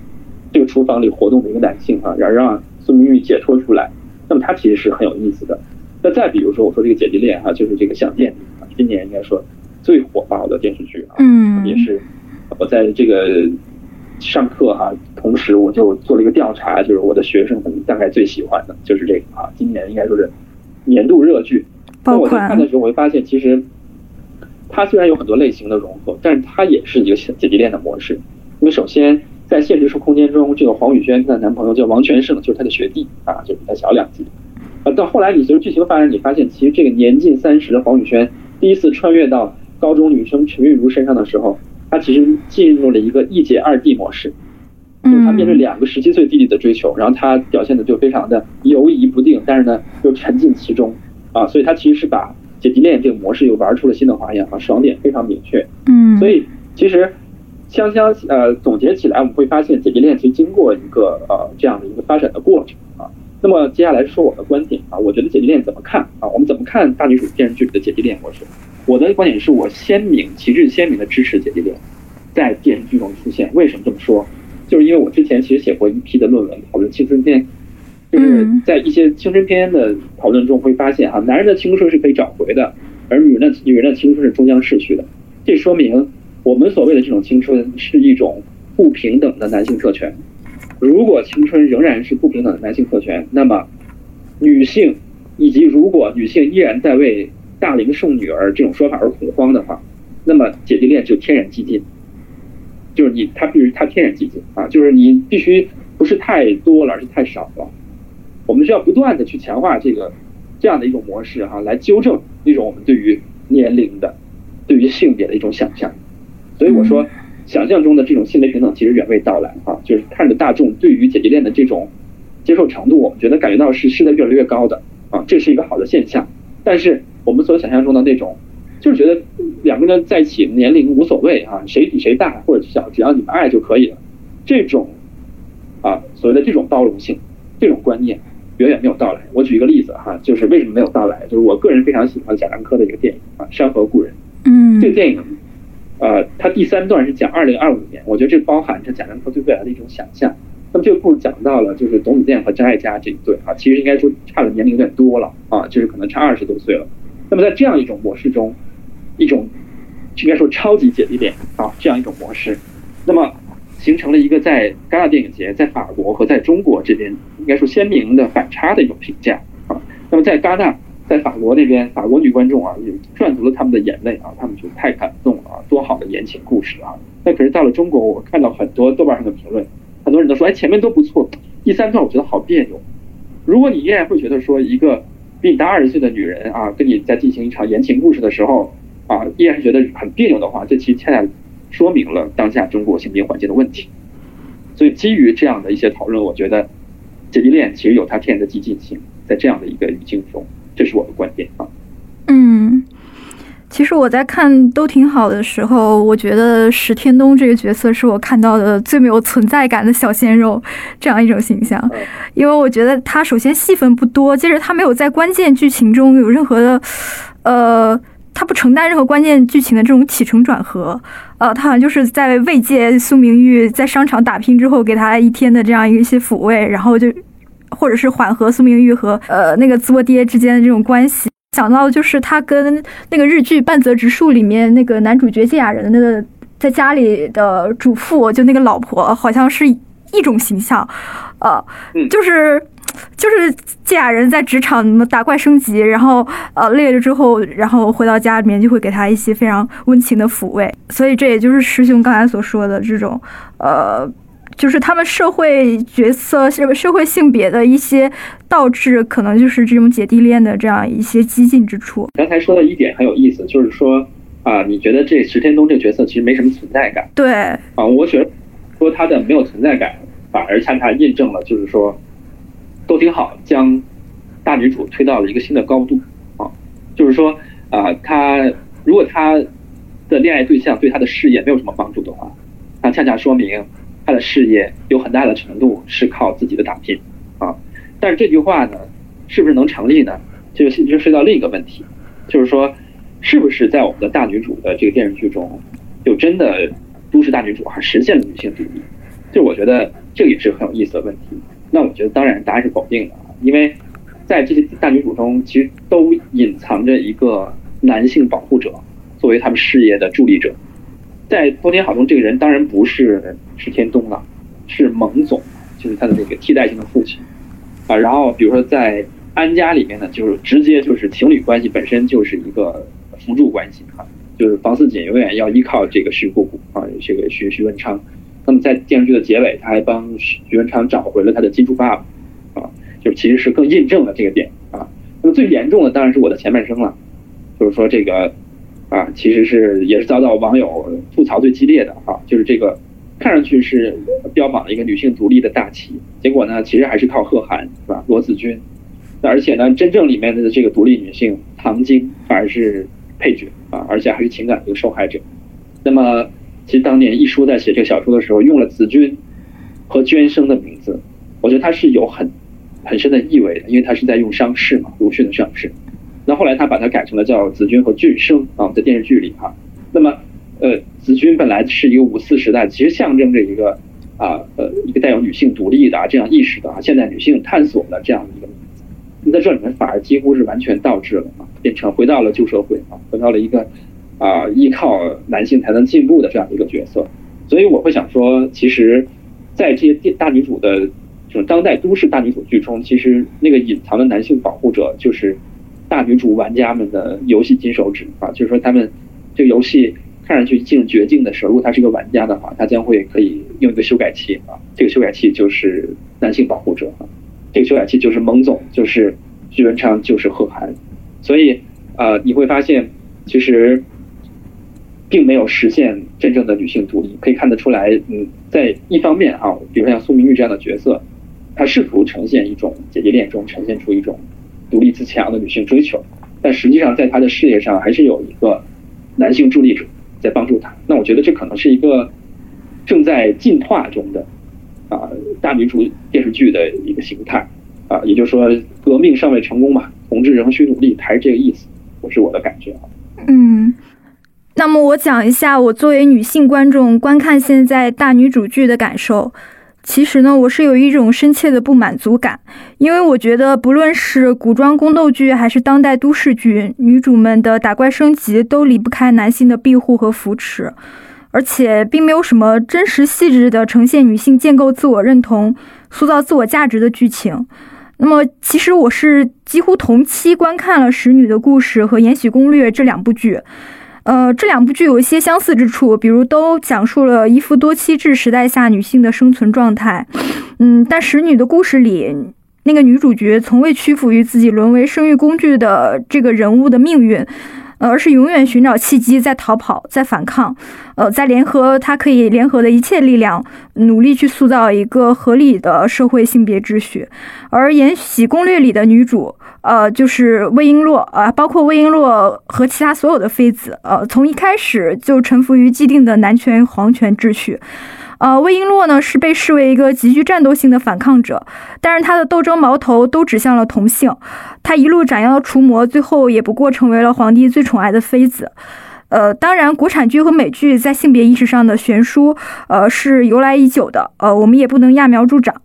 这个厨房里活动的一个男性哈，然后让苏明玉解脱出来。那么它其实是很有意思的。那再比如说，我说这个姐弟恋哈，就是这个《想见你》啊，今年应该说最火爆的电视剧啊，也是我在这个 (laughs) 上课哈，同时我就做了一个调查，就是我的学生们大概最喜欢的就是这个啊，今年应该说是年度热剧。那我在看的时候，我会发现，其实它虽然有很多类型的融合，但是它也是一个姐弟恋的模式。因为首先在现实生空间中，这个黄宇轩的男朋友叫王全胜，就是他的学弟啊，就比他小两级。啊，到后来你随着剧情发展，你发现其实这个年近三十的黄宇轩第一次穿越到高中女生陈韵如身上的时候，他其实进入了一个一姐二弟模式，就是他面对两个十七岁弟弟的追求，然后他表现的就非常的犹疑不定，但是呢又沉浸其中。啊，所以他其实是把姐弟恋这个模式又玩出了新的花样啊，爽点非常明确。嗯，所以其实香香呃总结起来，我们会发现姐弟恋其实经过一个呃这样的一个发展的过程啊。那么接下来说我的观点啊，我觉得姐弟恋怎么看啊？我们怎么看大女主电视剧里的姐弟恋模式？我的观点是我鲜明旗帜鲜明的支持姐弟恋在电视剧中出现。为什么这么说？就是因为我之前其实写过一批的论文讨论青春片。就是在一些青春片的讨论中会发现，啊，男人的青春是可以找回的，而女人的女人的青春是终将逝去的。这说明我们所谓的这种青春是一种不平等的男性特权。如果青春仍然是不平等的男性特权，那么女性以及如果女性依然在为大龄剩女儿这种说法而恐慌的话，那么姐弟恋就天然激进。就是你，他必须他天然激进啊，就是你必须不是太多了，而是太少了。我们需要不断的去强化这个这样的一种模式哈，来纠正一种我们对于年龄的、对于性别的一种想象。所以我说，想象中的这种性别平等其实远未到来啊，就是看着大众对于姐弟恋的这种接受程度，我们觉得感觉到是是在越来越高的啊，这是一个好的现象。但是我们所想象中的那种，就是觉得两个人在一起年龄无所谓啊，谁比谁大或者小，只要你们爱就可以了，这种啊所谓的这种包容性，这种观念。远远没有到来。我举一个例子哈，就是为什么没有到来？就是我个人非常喜欢贾樟柯的一个电影啊，《山河故人》。嗯，这个电影，呃，它第三段是讲二零二五年，我觉得这包含着贾樟柯对未来的一种想象。那么这个故事讲到了，就是董子健和张艾嘉这一对啊，其实应该说差的年龄有点多了啊，就是可能差二十多岁了。那么在这样一种模式中，一种应该说超级姐弟恋啊，这样一种模式，那么。形成了一个在戛纳电影节、在法国和在中国这边应该说鲜明的反差的一种评价啊。那么在戛纳，在法国那边，法国女观众啊也赚足了他们的眼泪啊，他们觉得太感动了啊，多好的言情故事啊。那可是到了中国，我看到很多豆瓣上的评论，很多人都说，哎，前面都不错，第三段我觉得好别扭。如果你依然会觉得说一个比你大二十岁的女人啊，跟你在进行一场言情故事的时候啊，依然是觉得很别扭的话，这其实恰恰。说明了当下中国性别环境的问题，所以基于这样的一些讨论，我觉得姐弟恋其实有它天然的激进性，在这样的一个语境中，这是我的观点啊。嗯，其实我在看都挺好的时候，我觉得石天东这个角色是我看到的最没有存在感的小鲜肉这样一种形象，因为我觉得他首先戏份不多，接着他没有在关键剧情中有任何的，呃。他不承担任何关键剧情的这种起承转合，呃，他好像就是在慰藉苏明玉在商场打拼之后给他一天的这样一些抚慰，然后就或者是缓和苏明玉和呃那个作爹之间的这种关系。想到就是他跟那个日剧《半泽直树》里面那个男主角芥雅人的那个在家里的主妇，就那个老婆，好像是一种形象，呃，就是就是芥雅人在职场打怪升级，然后呃累了之后，然后回到家里面就会给他一些非常温情的抚慰。所以这也就是师兄刚才所说的这种呃。就是他们社会角色、社社会性别的一些倒置，可能就是这种姐弟恋的这样一些激进之处。刚才说的一点很有意思，就是说啊，你觉得这石天东这个角色其实没什么存在感。对啊，我觉得说他的没有存在感，反而恰恰印证了，就是说都挺好，将大女主推到了一个新的高度啊。就是说啊，他如果他的恋爱对象对他的事业没有什么帮助的话，那恰恰说明。他的事业有很大的程度是靠自己的打拼啊，但是这句话呢，是不是能成立呢？就就涉及到另一个问题，就是说，是不是在我们的大女主的这个电视剧中，就真的都市大女主还实现了女性主义？就我觉得这也是很有意思的问题。那我觉得当然答案是否定的，因为在这些大女主中，其实都隐藏着一个男性保护者，作为他们事业的助力者。在多天好中，这个人当然不是石天东了，是蒙总，就是他的那个替代性的父亲啊。然后比如说在安家里面呢，就是直接就是情侣关系本身就是一个辅助关系啊，就是房似锦永远要依靠这个徐姑姑啊，这个徐徐文昌。那么在电视剧的结尾，他还帮徐徐文昌找回了他的金主爸爸啊，就其实是更印证了这个点啊。那么最严重的当然是我的前半生了，就是说这个。啊，其实是也是遭到网友吐槽最激烈的哈，就是这个看上去是标榜了一个女性独立的大旗，结果呢，其实还是靠贺涵是吧？罗子君，那而且呢，真正里面的这个独立女性唐晶反而是配角啊，而且还是情感的一个受害者。那么，其实当年一书在写这个小说的时候，用了子君和娟生的名字，我觉得他是有很很深的意味的，因为他是在用伤势嘛，鲁迅的伤势。那后来他把它改成了叫子君和俊生啊，在电视剧里哈。那么，呃，子君本来是一个五四时代，其实象征着一个啊呃一个带有女性独立的啊这样意识的啊现代女性探索的这样一个名字。那在这里面反而几乎是完全倒置了啊，变成回到了旧社会啊，回到了一个啊依靠男性才能进步的这样一个角色。所以我会想说，其实，在这些大女主的这种当代都市大女主剧中，其实那个隐藏的男性保护者就是。大女主玩家们的游戏金手指啊，就是说他们这个游戏看上去进入绝境的时候，如果他是一个玩家的话，他将会可以用一个修改器啊，这个修改器就是男性保护者啊，这个修改器就是蒙总，就是徐文昌，就是贺涵，所以呃你会发现其实并没有实现真正的女性独立，可以看得出来，嗯，在一方面啊，比如像苏明玉这样的角色，他试图呈现一种姐弟恋中呈现出一种。独立自强的女性追求，但实际上在她的事业上还是有一个男性助力者在帮助她。那我觉得这可能是一个正在进化中的啊大女主电视剧的一个形态啊，也就是说革命尚未成功嘛，同志仍需努力，还是这个意思，我是我的感觉啊。嗯，那么我讲一下我作为女性观众观看现在大女主剧的感受。其实呢，我是有一种深切的不满足感，因为我觉得不论是古装宫斗剧还是当代都市剧，女主们的打怪升级都离不开男性的庇护和扶持，而且并没有什么真实细致的呈现女性建构自我认同、塑造自我价值的剧情。那么，其实我是几乎同期观看了《使女的故事》和《延禧攻略》这两部剧。呃，这两部剧有一些相似之处，比如都讲述了一夫多妻制时代下女性的生存状态。嗯，但《使女的故事》里那个女主角从未屈服于自己沦为生育工具的这个人物的命运，而是永远寻找契机，在逃跑，在反抗，呃，在联合她可以联合的一切力量，努力去塑造一个合理的社会性别秩序。而《延禧攻略》里的女主。呃，就是魏璎珞啊，包括魏璎珞和其他所有的妃子，呃，从一开始就臣服于既定的男权皇权秩序。呃，魏璎珞呢是被视为一个极具战斗性的反抗者，但是她的斗争矛头都指向了同性。她一路斩妖除魔，最后也不过成为了皇帝最宠爱的妃子。呃，当然，国产剧和美剧在性别意识上的悬殊，呃，是由来已久的。呃，我们也不能揠苗助长。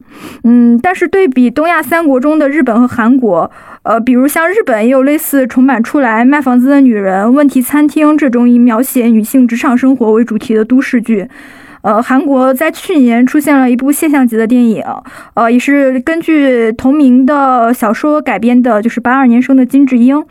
嗯，但是对比东亚三国中的日本和韩国，呃，比如像日本也有类似重版出来《卖房子的女人》《问题餐厅》这种以描写女性职场生活为主题的都市剧。呃，韩国在去年出现了一部现象级的电影，呃，也是根据同名的小说改编的，就是八二年生的金智英，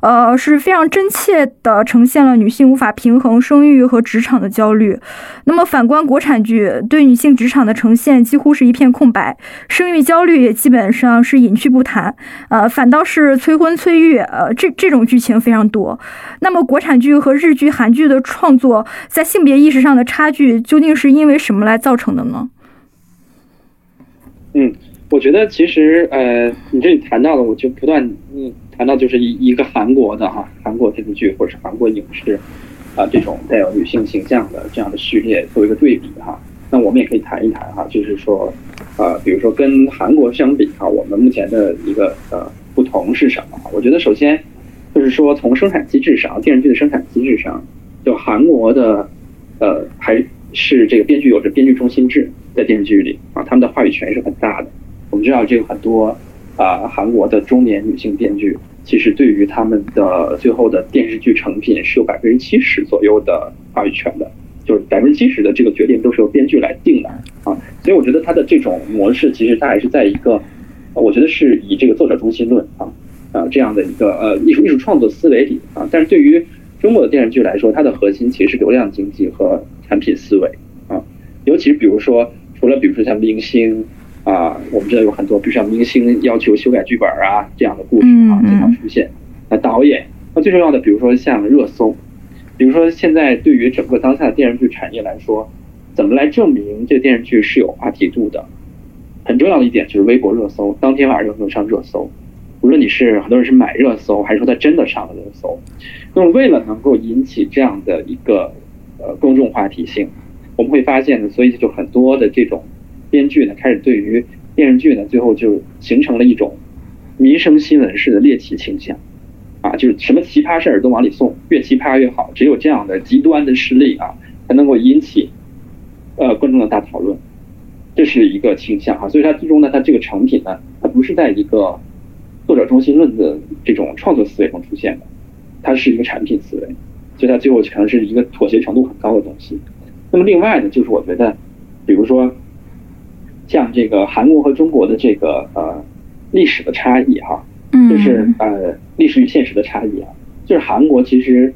呃，是非常真切的呈现了女性无法平衡生育和职场的焦虑。那么反观国产剧，对女性职场的呈现几乎是一片空白，生育焦虑也基本上是隐去不谈，呃，反倒是催婚催育，呃，这这种剧情非常多。那么国产剧和日剧、韩剧的创作在性别意识上的差距，究竟是因为什么来造成的呢？嗯，我觉得其实呃，你这里谈到的，我就不断嗯谈到就是一一个韩国的哈，韩国电视剧或者是韩国影视啊这种带有女性形象的这样的序列做一个对比哈，那我们也可以谈一谈哈，就是说呃，比如说跟韩国相比哈，我们目前的一个呃不同是什么？我觉得首先。就是说，从生产机制上，电视剧的生产机制上，就韩国的，呃，还是这个编剧有着编剧中心制，在电视剧里啊，他们的话语权是很大的。我们知道，这个很多啊，韩国的中年女性编剧，其实对于他们的最后的电视剧成品是有百分之七十左右的话语权的，就是百分之七十的这个决定都是由编剧来定的啊。所以，我觉得他的这种模式，其实它还是在一个，我觉得是以这个作者中心论啊。啊，这样的一个呃艺术艺术创作思维里啊，但是对于中国的电视剧来说，它的核心其实是流量经济和产品思维啊。尤其是比如说，除了比如说像明星啊，我们知道有很多，比如像明星要求修改剧本啊这样的故事啊经常出现。那导演，那最重要的，比如说像热搜，比如说现在对于整个当下的电视剧产业来说，怎么来证明这个电视剧是有话题度的？很重要的一点就是微博热搜，当天晚上有没有上热搜？无论你是很多人是买热搜，还是说他真的上了热搜，那么为了能够引起这样的一个呃公众话题性，我们会发现呢，所以就很多的这种编剧呢，开始对于电视剧呢，最后就形成了一种民生新闻式的猎奇倾向，啊，就是什么奇葩事儿都往里送，越奇葩越好，只有这样的极端的事例啊，才能够引起呃观众的大讨论，这是一个倾向哈，所以它最终呢，它这个成品呢，它不是在一个。作者中心论的这种创作思维中出现的，它是一个产品思维，所以它最后可能是一个妥协程度很高的东西。那么另外呢，就是我觉得，比如说像这个韩国和中国的这个呃历史的差异哈，就是呃历史与现实的差异啊，就是韩国其实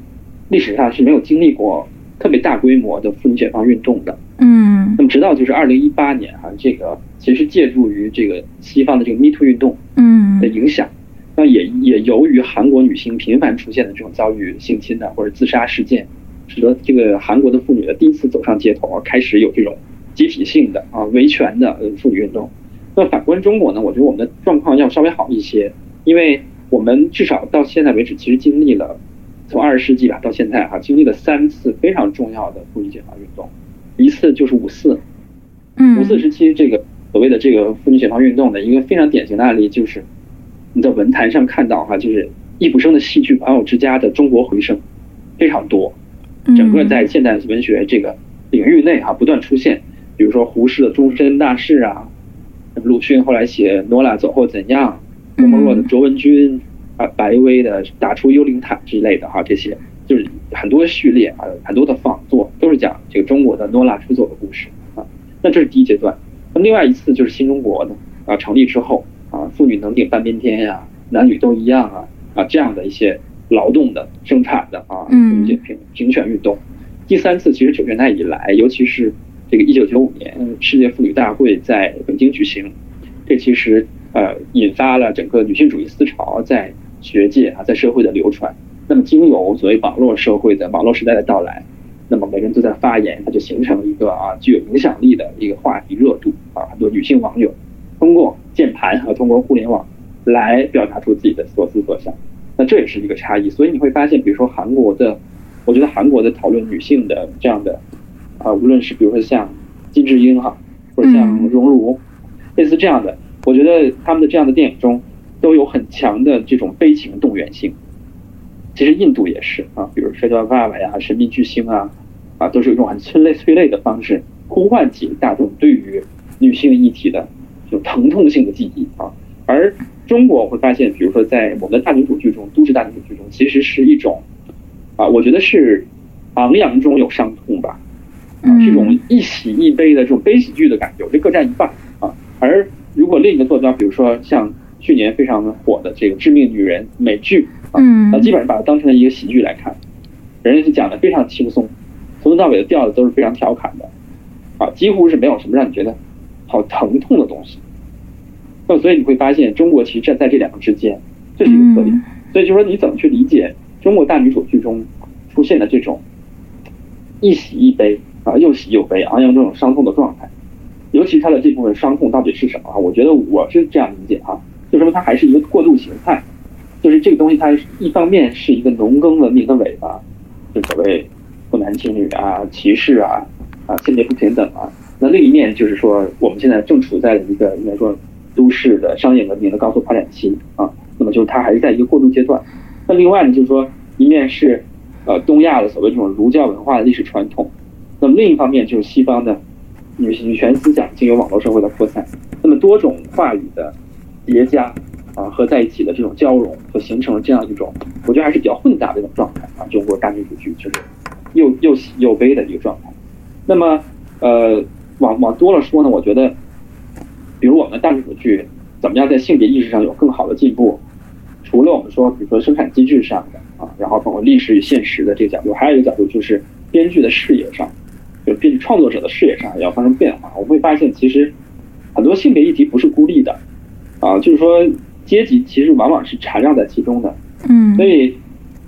历史上是没有经历过特别大规模的妇女解放运动的。嗯。那么直到就是二零一八年哈，这个其实借助于这个西方的这个 Me Too 运动嗯。的影响，那也也由于韩国女性频繁出现的这种遭遇性侵的或者自杀事件，使得这个韩国的妇女的第一次走上街头，开始有这种集体性的啊维权的妇女运动。那反观中国呢，我觉得我们的状况要稍微好一些，因为我们至少到现在为止，其实经历了从二十世纪吧到现在哈，经历了三次非常重要的妇女解放运动，一次就是五四，五四时期这个所谓的这个妇女解放运动的一个非常典型的案例就是。你在文坛上看到哈，就是易卜生的戏剧《朋友之家》的中国回声非常多，整个在现代文学这个领域内哈不断出现，比如说胡适的《终身大事》啊，鲁迅后来写《诺拉走后怎样》，郭沫若的《卓文君》啊，白薇的《打出幽灵塔》之类的哈，这些就是很多序列啊，很多的仿作都是讲这个中国的诺拉出走的故事啊。那这是第一阶段，那另外一次就是新中国的啊成立之后。啊，妇女能顶半边天呀，男女都一样啊，啊，这样的一些劳动的、生产的啊，妇女平平权运动。第三次，其实九十年代以来，尤其是这个一九九五年世界妇女大会在北京举行，这其实呃引发了整个女性主义思潮在学界啊，在社会的流传。那么，经由所谓网络社会的网络时代的到来，那么每个人都在发言，它就形成一个啊具有影响力的一个话题热度啊，很多女性网友。通过键盘和通过互联网来表达出自己的所思所想，那这也是一个差异。所以你会发现，比如说韩国的，我觉得韩国的讨论女性的这样的啊，无论是比如说像金智英哈，或者像熔炉，类似这样的，我觉得他们的这样的电影中都有很强的这种悲情动员性。其实印度也是啊，比如《摔跤爸爸》呀，《神秘巨星》啊，啊，都是一种很催泪催泪的方式，呼唤起大众对于女性议题的。有疼痛性的记忆啊，而中国会发现，比如说在我们的大女主剧中，都市大女主剧中，其实是一种啊，我觉得是昂扬中有伤痛吧，啊，是种一喜一悲的这种悲喜剧的感觉，我觉得各占一半啊。而如果另一个坐标，比如说像去年非常火的这个《致命女人》美剧啊，那基本上把它当成了一个喜剧来看，人家是讲的非常轻松，从头到尾的调子都是非常调侃的啊，几乎是没有什么让你觉得好疼痛的东西。那所以你会发现，中国其实站在这两个之间，这是一个特点。所以就说你怎么去理解中国大女主剧中出现的这种一喜一悲啊，又喜又悲，昂扬这种伤痛的状态，尤其它的这部分伤痛到底是什么啊？我觉得我是这样理解啊，就说明它还是一个过渡形态，就是这个东西它一方面是一个农耕文明的尾巴，就所谓重男轻女啊、歧视啊、啊性别不平等啊，那另一面就是说我们现在正处在一个应该说。都市的商业文明的高速发展期啊，那么就是它还是在一个过渡阶段。那另外呢，就是说一面是呃东亚的所谓这种儒教文化的历史传统，那么另一方面就是西方的女女权思想经由网络社会的扩散，那么多种话语的叠加啊合在一起的这种交融，就形成了这样一种我觉得还是比较混杂的一种状态啊。中国大女主剧就是又又喜又悲的一个状态。那么呃往往多了说呢，我觉得。比如我们的大女主剧怎么样在性别意识上有更好的进步？除了我们说，比如说生产机制上的啊，然后包括历史与现实的这个角度，还有一个角度就是编剧的视野上，就编剧创作者的视野上也要发生变化。我们会发现，其实很多性别议题不是孤立的啊，就是说阶级其实往往是缠绕在其中的。嗯，所以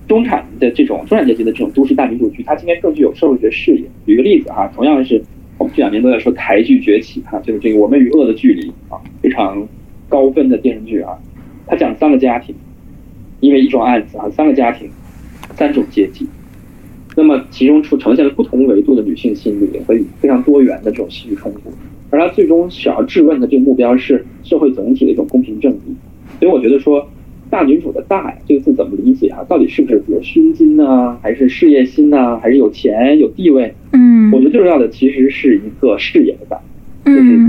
中产的这种中产阶级的这种都市大女主剧，它今天更具有社会学视野。举个例子哈，同样是。我们这两年都在说台剧崛起哈，就是这个《我们与恶的距离》啊，非常高分的电视剧啊。它讲三个家庭，因为一桩案子啊，三个家庭，三种阶级。那么其中出呈现了不同维度的女性心理和非常多元的这种戏剧冲突。而它最终想要质问的这个目标是社会总体的一种公平正义。所以我觉得说。大女主的“大”呀，这个字怎么理解啊？到底是不是比如胸襟呢，还是事业心呢，还是有钱有地位？嗯，我觉得最重要的其实是一个视野的大，就是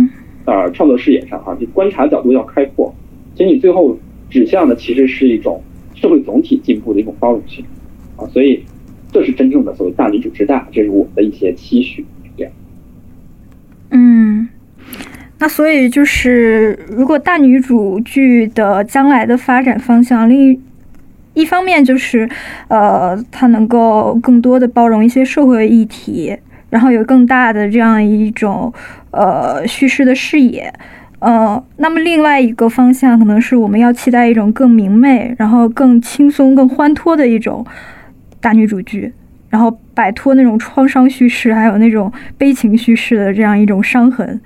啊，创作视野上哈，就观察角度要开阔。其实你最后指向的其实是一种社会总体进步的一种包容性啊，所以这是真正的所谓大女主之大，这是我的一些期许。这样，嗯。那所以就是，如果大女主剧的将来的发展方向，另一方面就是，呃，它能够更多的包容一些社会议题，然后有更大的这样一种呃叙事的视野，呃，那么另外一个方向可能是我们要期待一种更明媚，然后更轻松、更欢脱的一种大女主剧，然后摆脱那种创伤叙事，还有那种悲情叙事的这样一种伤痕。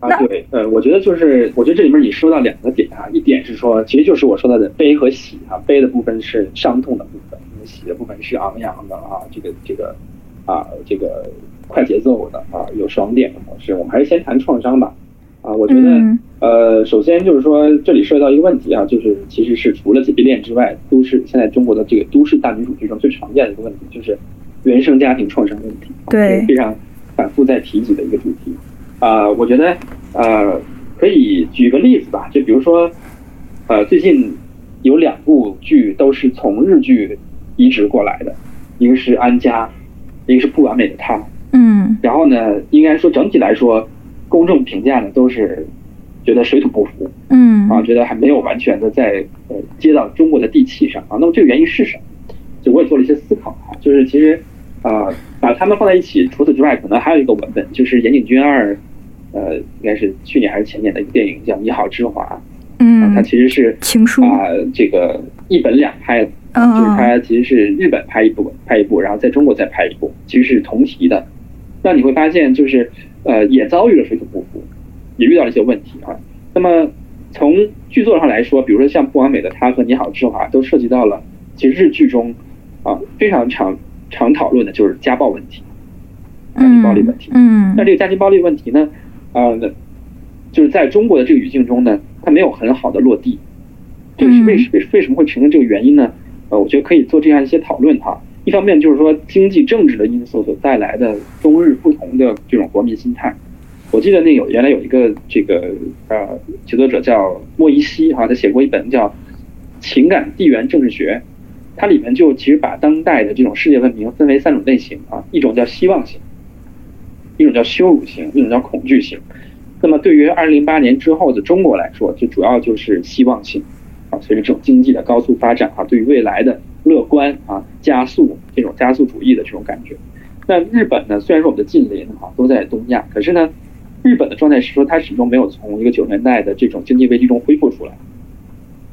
啊，对，呃，我觉得就是，我觉得这里面你说到两个点啊，一点是说，其实就是我说到的悲和喜啊，悲的部分是伤痛的部分，喜的部分是昂扬的啊，这个这个啊，这个快节奏的啊，有爽点的模式。我们还是先谈创伤吧，啊，我觉得呃，首先就是说，这里涉及到一个问题啊，就是其实是除了姐弟恋之外，都市现在中国的这个都市大女主剧中最常见的一个问题，就是原生家庭创伤问题，对，非常反复在提及的一个主题。啊，我觉得，呃，可以举个例子吧，就比如说，呃，最近有两部剧都是从日剧移植过来的，一个是《安家》，一个是《不完美的他》。嗯。然后呢，应该说整体来说，公众评价呢都是觉得水土不服。嗯。啊，觉得还没有完全的在呃接到中国的地气上啊。那么这个原因是什么？就我也做了一些思考啊，就是其实啊，把他们放在一起，除此之外，可能还有一个文本，就是岩井俊二。呃，应该是去年还是前年的一个电影，叫《你好，之华》。嗯，它其实是情书啊，这个一本两拍，就是它其实是日本拍一部，拍一部，然后在中国再拍一部，其实是同题的。那你会发现，就是呃，也遭遇了水土不服，也遇到了一些问题啊。那么从剧作上来说，比如说像《不完美的他》和《你好，之华》，都涉及到了其实日剧中啊非常常常讨论的就是家暴问题，家庭暴力问题。嗯，那这个家庭暴力问题呢？啊，那就是在中国的这个语境中呢，它没有很好的落地，这个是为为为什么会呈现这个原因呢？呃，我觉得可以做这样一些讨论哈。一方面就是说经济政治的因素所带来的中日不同的这种国民心态。我记得那有原来有一个这个呃写作者叫莫伊西哈，他写过一本叫《情感地缘政治学》，它里面就其实把当代的这种世界文明分为三种类型啊，一种叫希望型。一种叫羞辱型，一种叫恐惧型。那么对于二零零八年之后的中国来说，就主要就是希望性啊，随着这种经济的高速发展啊，对于未来的乐观啊，加速这种加速主义的这种感觉。那日本呢，虽然说我们的近邻啊都在东亚，可是呢，日本的状态是说它始终没有从一个九十年代的这种经济危机中恢复出来，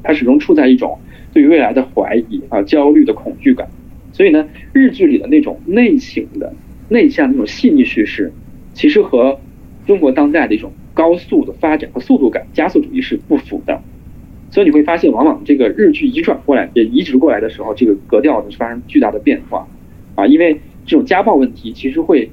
它始终处在一种对于未来的怀疑啊、焦虑的恐惧感。所以呢，日剧里的那种内省的、内向那种细腻叙事，其实和中国当代的一种高速的发展和速度感、加速主义是不符的。所以你会发现，往往这个日剧移转过来、也移植过来的时候，这个格调呢是发生巨大的变化啊，因为这种家暴问题其实会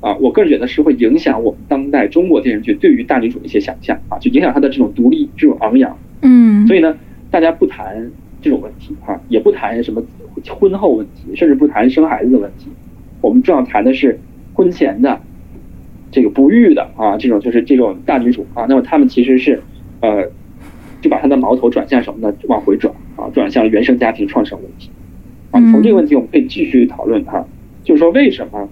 啊，我个人觉得是会影响我们当代中国电视剧对于大女主的一些想象啊，就影响她的这种独立、这种昂扬。嗯，所以呢，大家不谈这种问题哈，也不谈什么婚后问题，甚至不谈生孩子的问题。我们重要谈的是婚前的这个不育的啊，这种就是这种大女主啊。那么他们其实是呃，就把他的矛头转向什么呢？往回转啊，转向原生家庭创伤问题啊。从这个问题，我们可以继续讨论哈，就是说为什么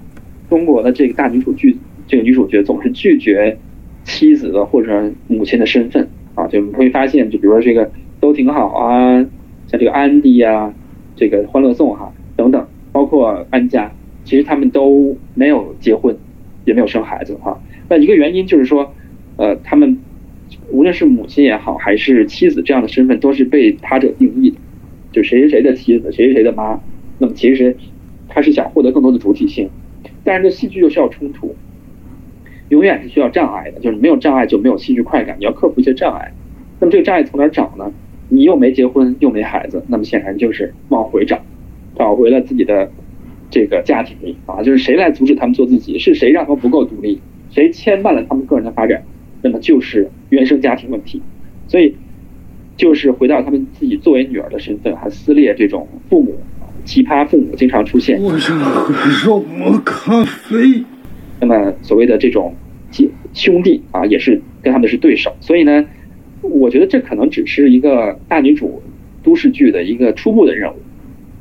中国的这个大女主剧这个女主角总是拒绝妻子的或者母亲的身份啊？就你会发现，就比如说这个都挺好啊，像这个安迪呀，这个欢乐颂哈等等，包括安家，其实他们都没有结婚，也没有生孩子哈。那一个原因就是说，呃，他们无论是母亲也好，还是妻子这样的身份，都是被他者定义的，就谁谁谁的妻子，谁谁谁的妈。那么其实他是想获得更多的主体性，但是这戏剧又需要冲突，永远是需要障碍的，就是没有障碍就没有戏剧快感，你要克服一些障碍。那么这个障碍从哪儿找呢？你又没结婚，又没孩子，那么显然就是往回找，找回了自己的这个家庭里啊，就是谁来阻止他们做自己？是谁让他们不够独立？谁牵绊了他们个人的发展？那么就是原生家庭问题。所以就是回到他们自己作为女儿的身份，还撕裂这种父母奇葩父母经常出现。我想喝热咖啡。那么所谓的这种姐兄弟啊，也是跟他们是对手。所以呢，我觉得这可能只是一个大女主都市剧的一个初步的任务。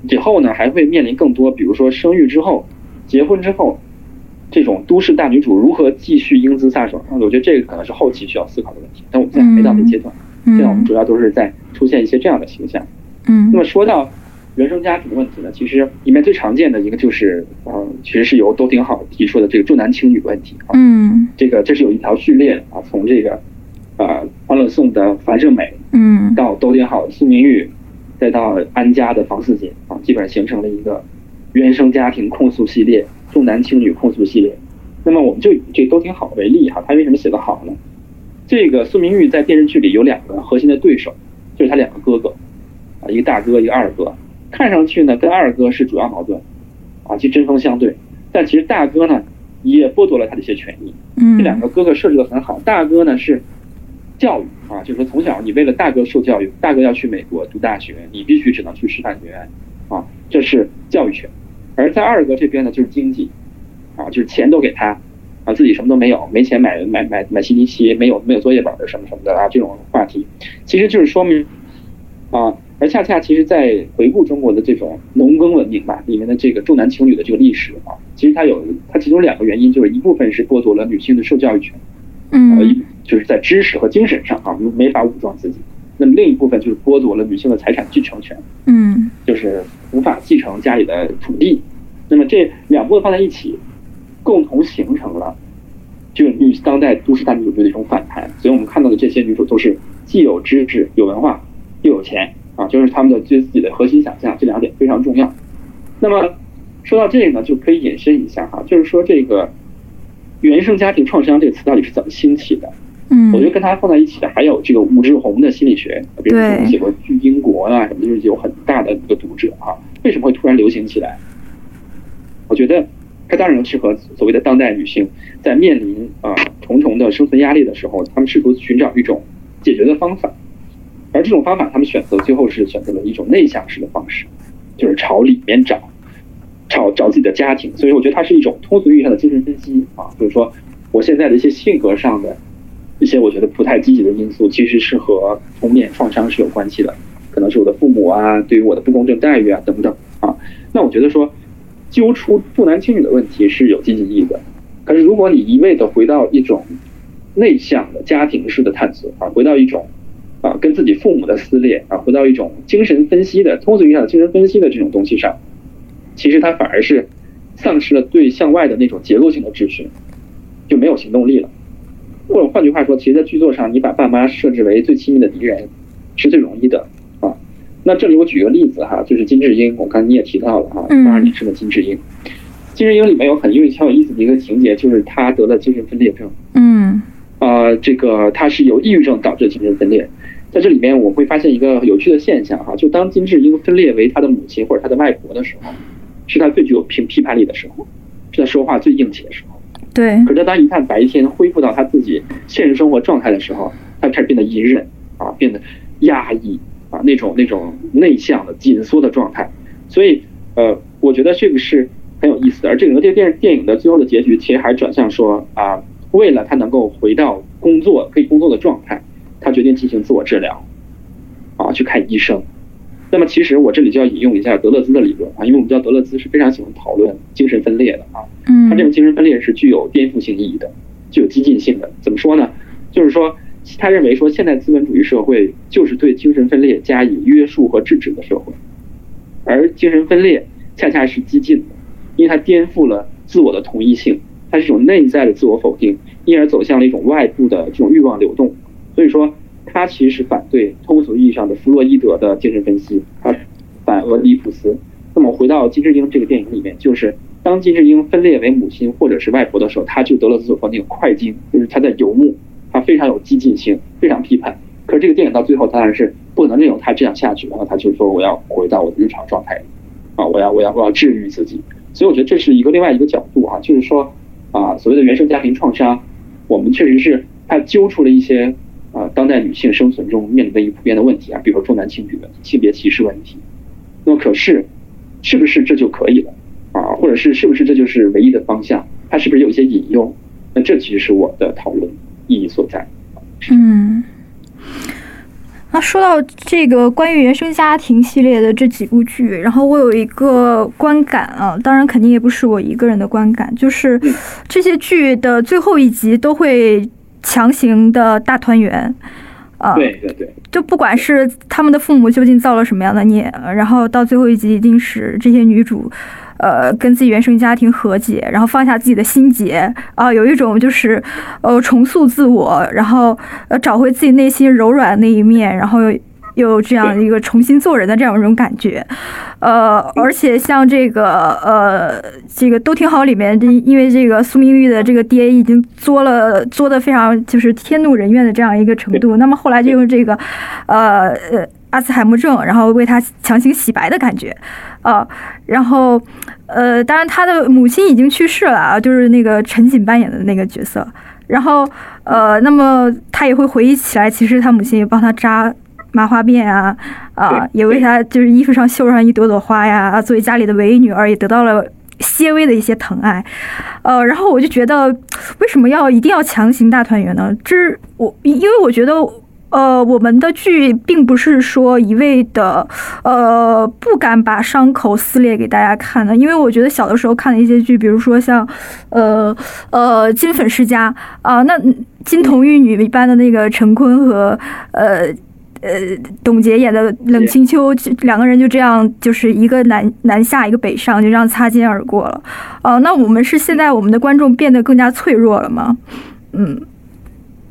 以后呢，还会面临更多，比如说生育之后、结婚之后，这种都市大女主如何继续英姿飒爽。我觉得这个可能是后期需要思考的问题。但我们现在还没到那阶段，现在我们主要都是在出现一些这样的形象。嗯那么说到原生家庭的问题呢，其实里面最常见的一个就是，呃，其实是由都挺好提出的这个重男轻女问题啊。嗯这个这是有一条序列的啊，从这个呃《欢乐颂》的樊胜美嗯到都挺好的苏明玉，再到安家的房似锦啊，基本上形成了一个原生家庭控诉系列、重男轻女控诉系列。那么我们就以这都挺好为例哈，他为什么写得好呢？这个苏明玉在电视剧里有两个核心的对手，就是他两个哥哥啊，一个大哥，一个二哥。看上去呢，跟二哥是主要矛盾啊，其实针锋相对。但其实大哥呢，也剥夺了他的一些权益。嗯，这两个哥哥设置的很好。大哥呢是教育啊，就是说从小你为了大哥受教育，大哥要去美国读大学，你必须只能去师范学院啊，这是教育权。而在二哥这边呢，就是经济啊，就是钱都给他啊，自己什么都没有，没钱买买买买新机器，没有没有作业本儿什么什么的啊，这种话题，其实就是说明啊。而恰恰其实，在回顾中国的这种农耕文明吧里面的这个重男轻女的这个历史啊，其实它有它其中两个原因，就是一部分是剥夺了女性的受教育权，呃，嗯一就是在知识和精神上啊没法武装自己；那么另一部分就是剥夺了女性的财产继承权，嗯就是无法继承家里的土地。那么这两部分放在一起，共同形成了就是女当代都市大女主剧的一种反弹。所以我们看到的这些女主都是既有知识、有文化，又有钱。啊，就是他们的对自己的核心想象，这两点非常重要。那么说到这个呢，就可以引申一下哈，就是说这个原生家庭创伤这个词到底是怎么兴起的？嗯，我觉得跟它放在一起的还有这个吴志红的心理学，比如说我们写过《去英国》啊什么，就是有很大的一个读者啊。为什么会突然流行起来？我觉得它当然适合所谓的当代女性在面临啊重重的生存压力的时候，她们试图寻找一种解决的方法。而这种方法，她们选择最后是选择了一种内向式的方式，就是朝里面找，找找自己的家庭。所以我觉得它是一种通俗意义上的精神分析啊，就是说我现在的一些性格上的一些我觉得不太积极的因素，其实是和童年创伤是有关系的，可能是我的父母啊对于我的不公正待遇啊等等啊。那我觉得说揪出重男轻女的问题是有积极意义的，可是如果你一味的回到一种内向的家庭式的探索啊，回到一种啊跟自己父母的撕裂啊，回到一种精神分析的通俗意义上的精神分析的这种东西上，其实它反而是丧失了对向外的那种结构性的秩序，就没有行动力了。或者换句话说，其实，在剧作上，你把爸妈设置为最亲密的敌人，是最容易的啊。那这里我举个例子哈，就是金智英，我刚才你也提到了啊，八二年生的金智英。金智英里面有很因为很有意思的一个情节，就是她得了精神分裂症。嗯。啊，这个她是由抑郁症导致的精神分裂。在这里面，我会发现一个有趣的现象哈，就当金智英分裂为她的母亲或者她的外婆的时候，是她最具有批批判力的时候，是她说话最硬气的时候。对。可是当一旦白天恢复到他自己现实生活状态的时候，他开始变得隐忍啊，变得压抑啊，那种那种内向的紧缩的状态。所以，呃，我觉得这个是很有意思的。而这个这个电电影的最后的结局，其实还转向说啊，为了他能够回到工作可以工作的状态，他决定进行自我治疗，啊，去看医生。那么，其实我这里就要引用一下德勒兹的理论啊，因为我们知道德勒兹是非常喜欢讨论精神分裂的啊。嗯。他这种精神分裂是具有颠覆性意义的，具有激进性的。怎么说呢？就是说，他认为说，现代资本主义社会就是对精神分裂加以约束和制止的社会，而精神分裂恰恰是激进的，因为它颠覆了自我的同一性，它是一种内在的自我否定，因而走向了一种外部的这种欲望流动。所以说。他其实是反对通俗意义上的弗洛伊德的精神分析，他反俄狄浦斯。那么回到金智英这个电影里面，就是当金智英分裂为母亲或者是外婆的时候，他就得了所说那个快进，就是他在游牧，他非常有激进性，非常批判。可是这个电影到最后当然是不能任由他这样下去，然后他就说我要回到我的日常状态里，啊，我要我要我要治愈自己。所以我觉得这是一个另外一个角度啊，就是说啊，所谓的原生家庭创伤，我们确实是他揪出了一些。啊，当代女性生存中面临的一个普遍的问题啊，比如说重男轻女问题、性别歧视问题。那么，可是，是不是这就可以了啊？或者是是不是这就是唯一的方向？它是不是有一些隐忧？那这其实是我的讨论意义所在。嗯，那说到这个关于原生家庭系列的这几部剧，然后我有一个观感啊，当然肯定也不是我一个人的观感，就是这些剧的最后一集都会。强行的大团圆，啊，对对对，就不管是他们的父母究竟造了什么样的孽，然后到最后一集一定是这些女主，呃，跟自己原生家庭和解，然后放下自己的心结，啊，有一种就是呃重塑自我，然后呃找回自己内心柔软的那一面，然后又。有这样一个重新做人的这样一种感觉，呃，而且像这个呃，这个都挺好里面，因为这个苏明玉的这个爹已经作了，作的非常就是天怒人怨的这样一个程度，那么后来就用这个呃呃阿兹海默症，然后为他强行洗白的感觉，啊，然后呃，当然他的母亲已经去世了啊，就是那个陈瑾扮演的那个角色，然后呃，那么他也会回忆起来，其实他母亲也帮他扎。麻花辫啊，啊，也为她就是衣服上绣上一朵朵花呀。啊，作为家里的唯一女儿，也得到了些微的一些疼爱。呃，然后我就觉得，为什么要一定要强行大团圆呢？这我因为我觉得，呃，我们的剧并不是说一味的，呃，不敢把伤口撕裂给大家看的。因为我觉得小的时候看的一些剧，比如说像，呃呃，金粉世家啊，那金童玉女一般的那个陈坤和呃。呃，董洁演的冷清秋，两个人就这样，就是一个南南下，一个北上，就这样擦肩而过了。哦，那我们是现在我们的观众变得更加脆弱了吗？嗯，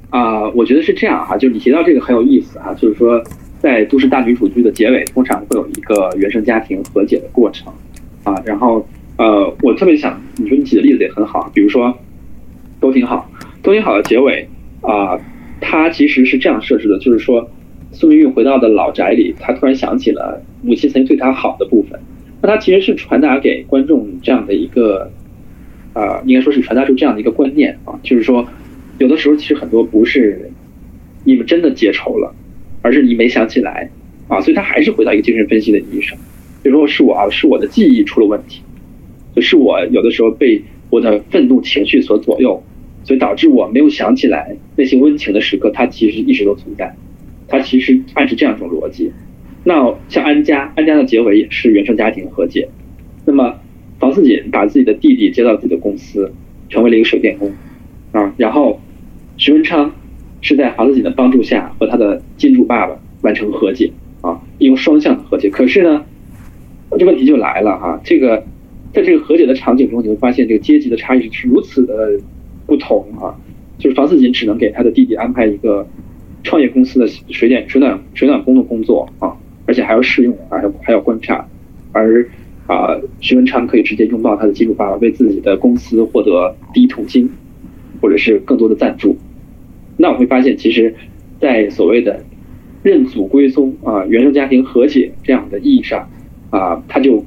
啊，我觉得是这样哈，就是你提到这个很有意思哈，就是说在都市大女主剧的结尾，通常会有一个原生家庭和解的过程啊。然后呃，我特别想你说你举的例子也很好，比如说都挺好，都挺好的结尾啊，它其实是这样设置的，就是说。苏明玉回到的老宅里，他突然想起了母亲曾经对他好的部分。那他其实是传达给观众这样的一个，啊，应该说是传达出这样的一个观念啊，就是说，有的时候其实很多不是你们真的结仇了，而是你没想起来啊。所以他还是回到一个精神分析的意义上，比如说是我啊，是我的记忆出了问题，就是我有的时候被我的愤怒情绪所左右，所以导致我没有想起来那些温情的时刻，它其实一直都存在。它其实暗示这样一种逻辑，那像安家，安家的结尾也是原生家庭和解。那么房似锦把自己的弟弟接到自己的公司，成为了一个水电工，啊，然后徐文昌是在房似锦的帮助下和他的金主爸爸完成和解，啊，用双向的和解。可是呢，这问题就来了哈，这个在这个和解的场景中，你会发现这个阶级的差异是如此的不同啊，就是房似锦只能给他的弟弟安排一个创业公司的水电水暖水暖工的工作啊，而且还要试用，还要还要观察，而。啊，徐文昌可以直接拥抱他的金主爸爸，为自己的公司获得第一桶金，或者是更多的赞助。那我会发现，其实，在所谓的认祖归宗啊、原生家庭和解这样的意义上，啊，他就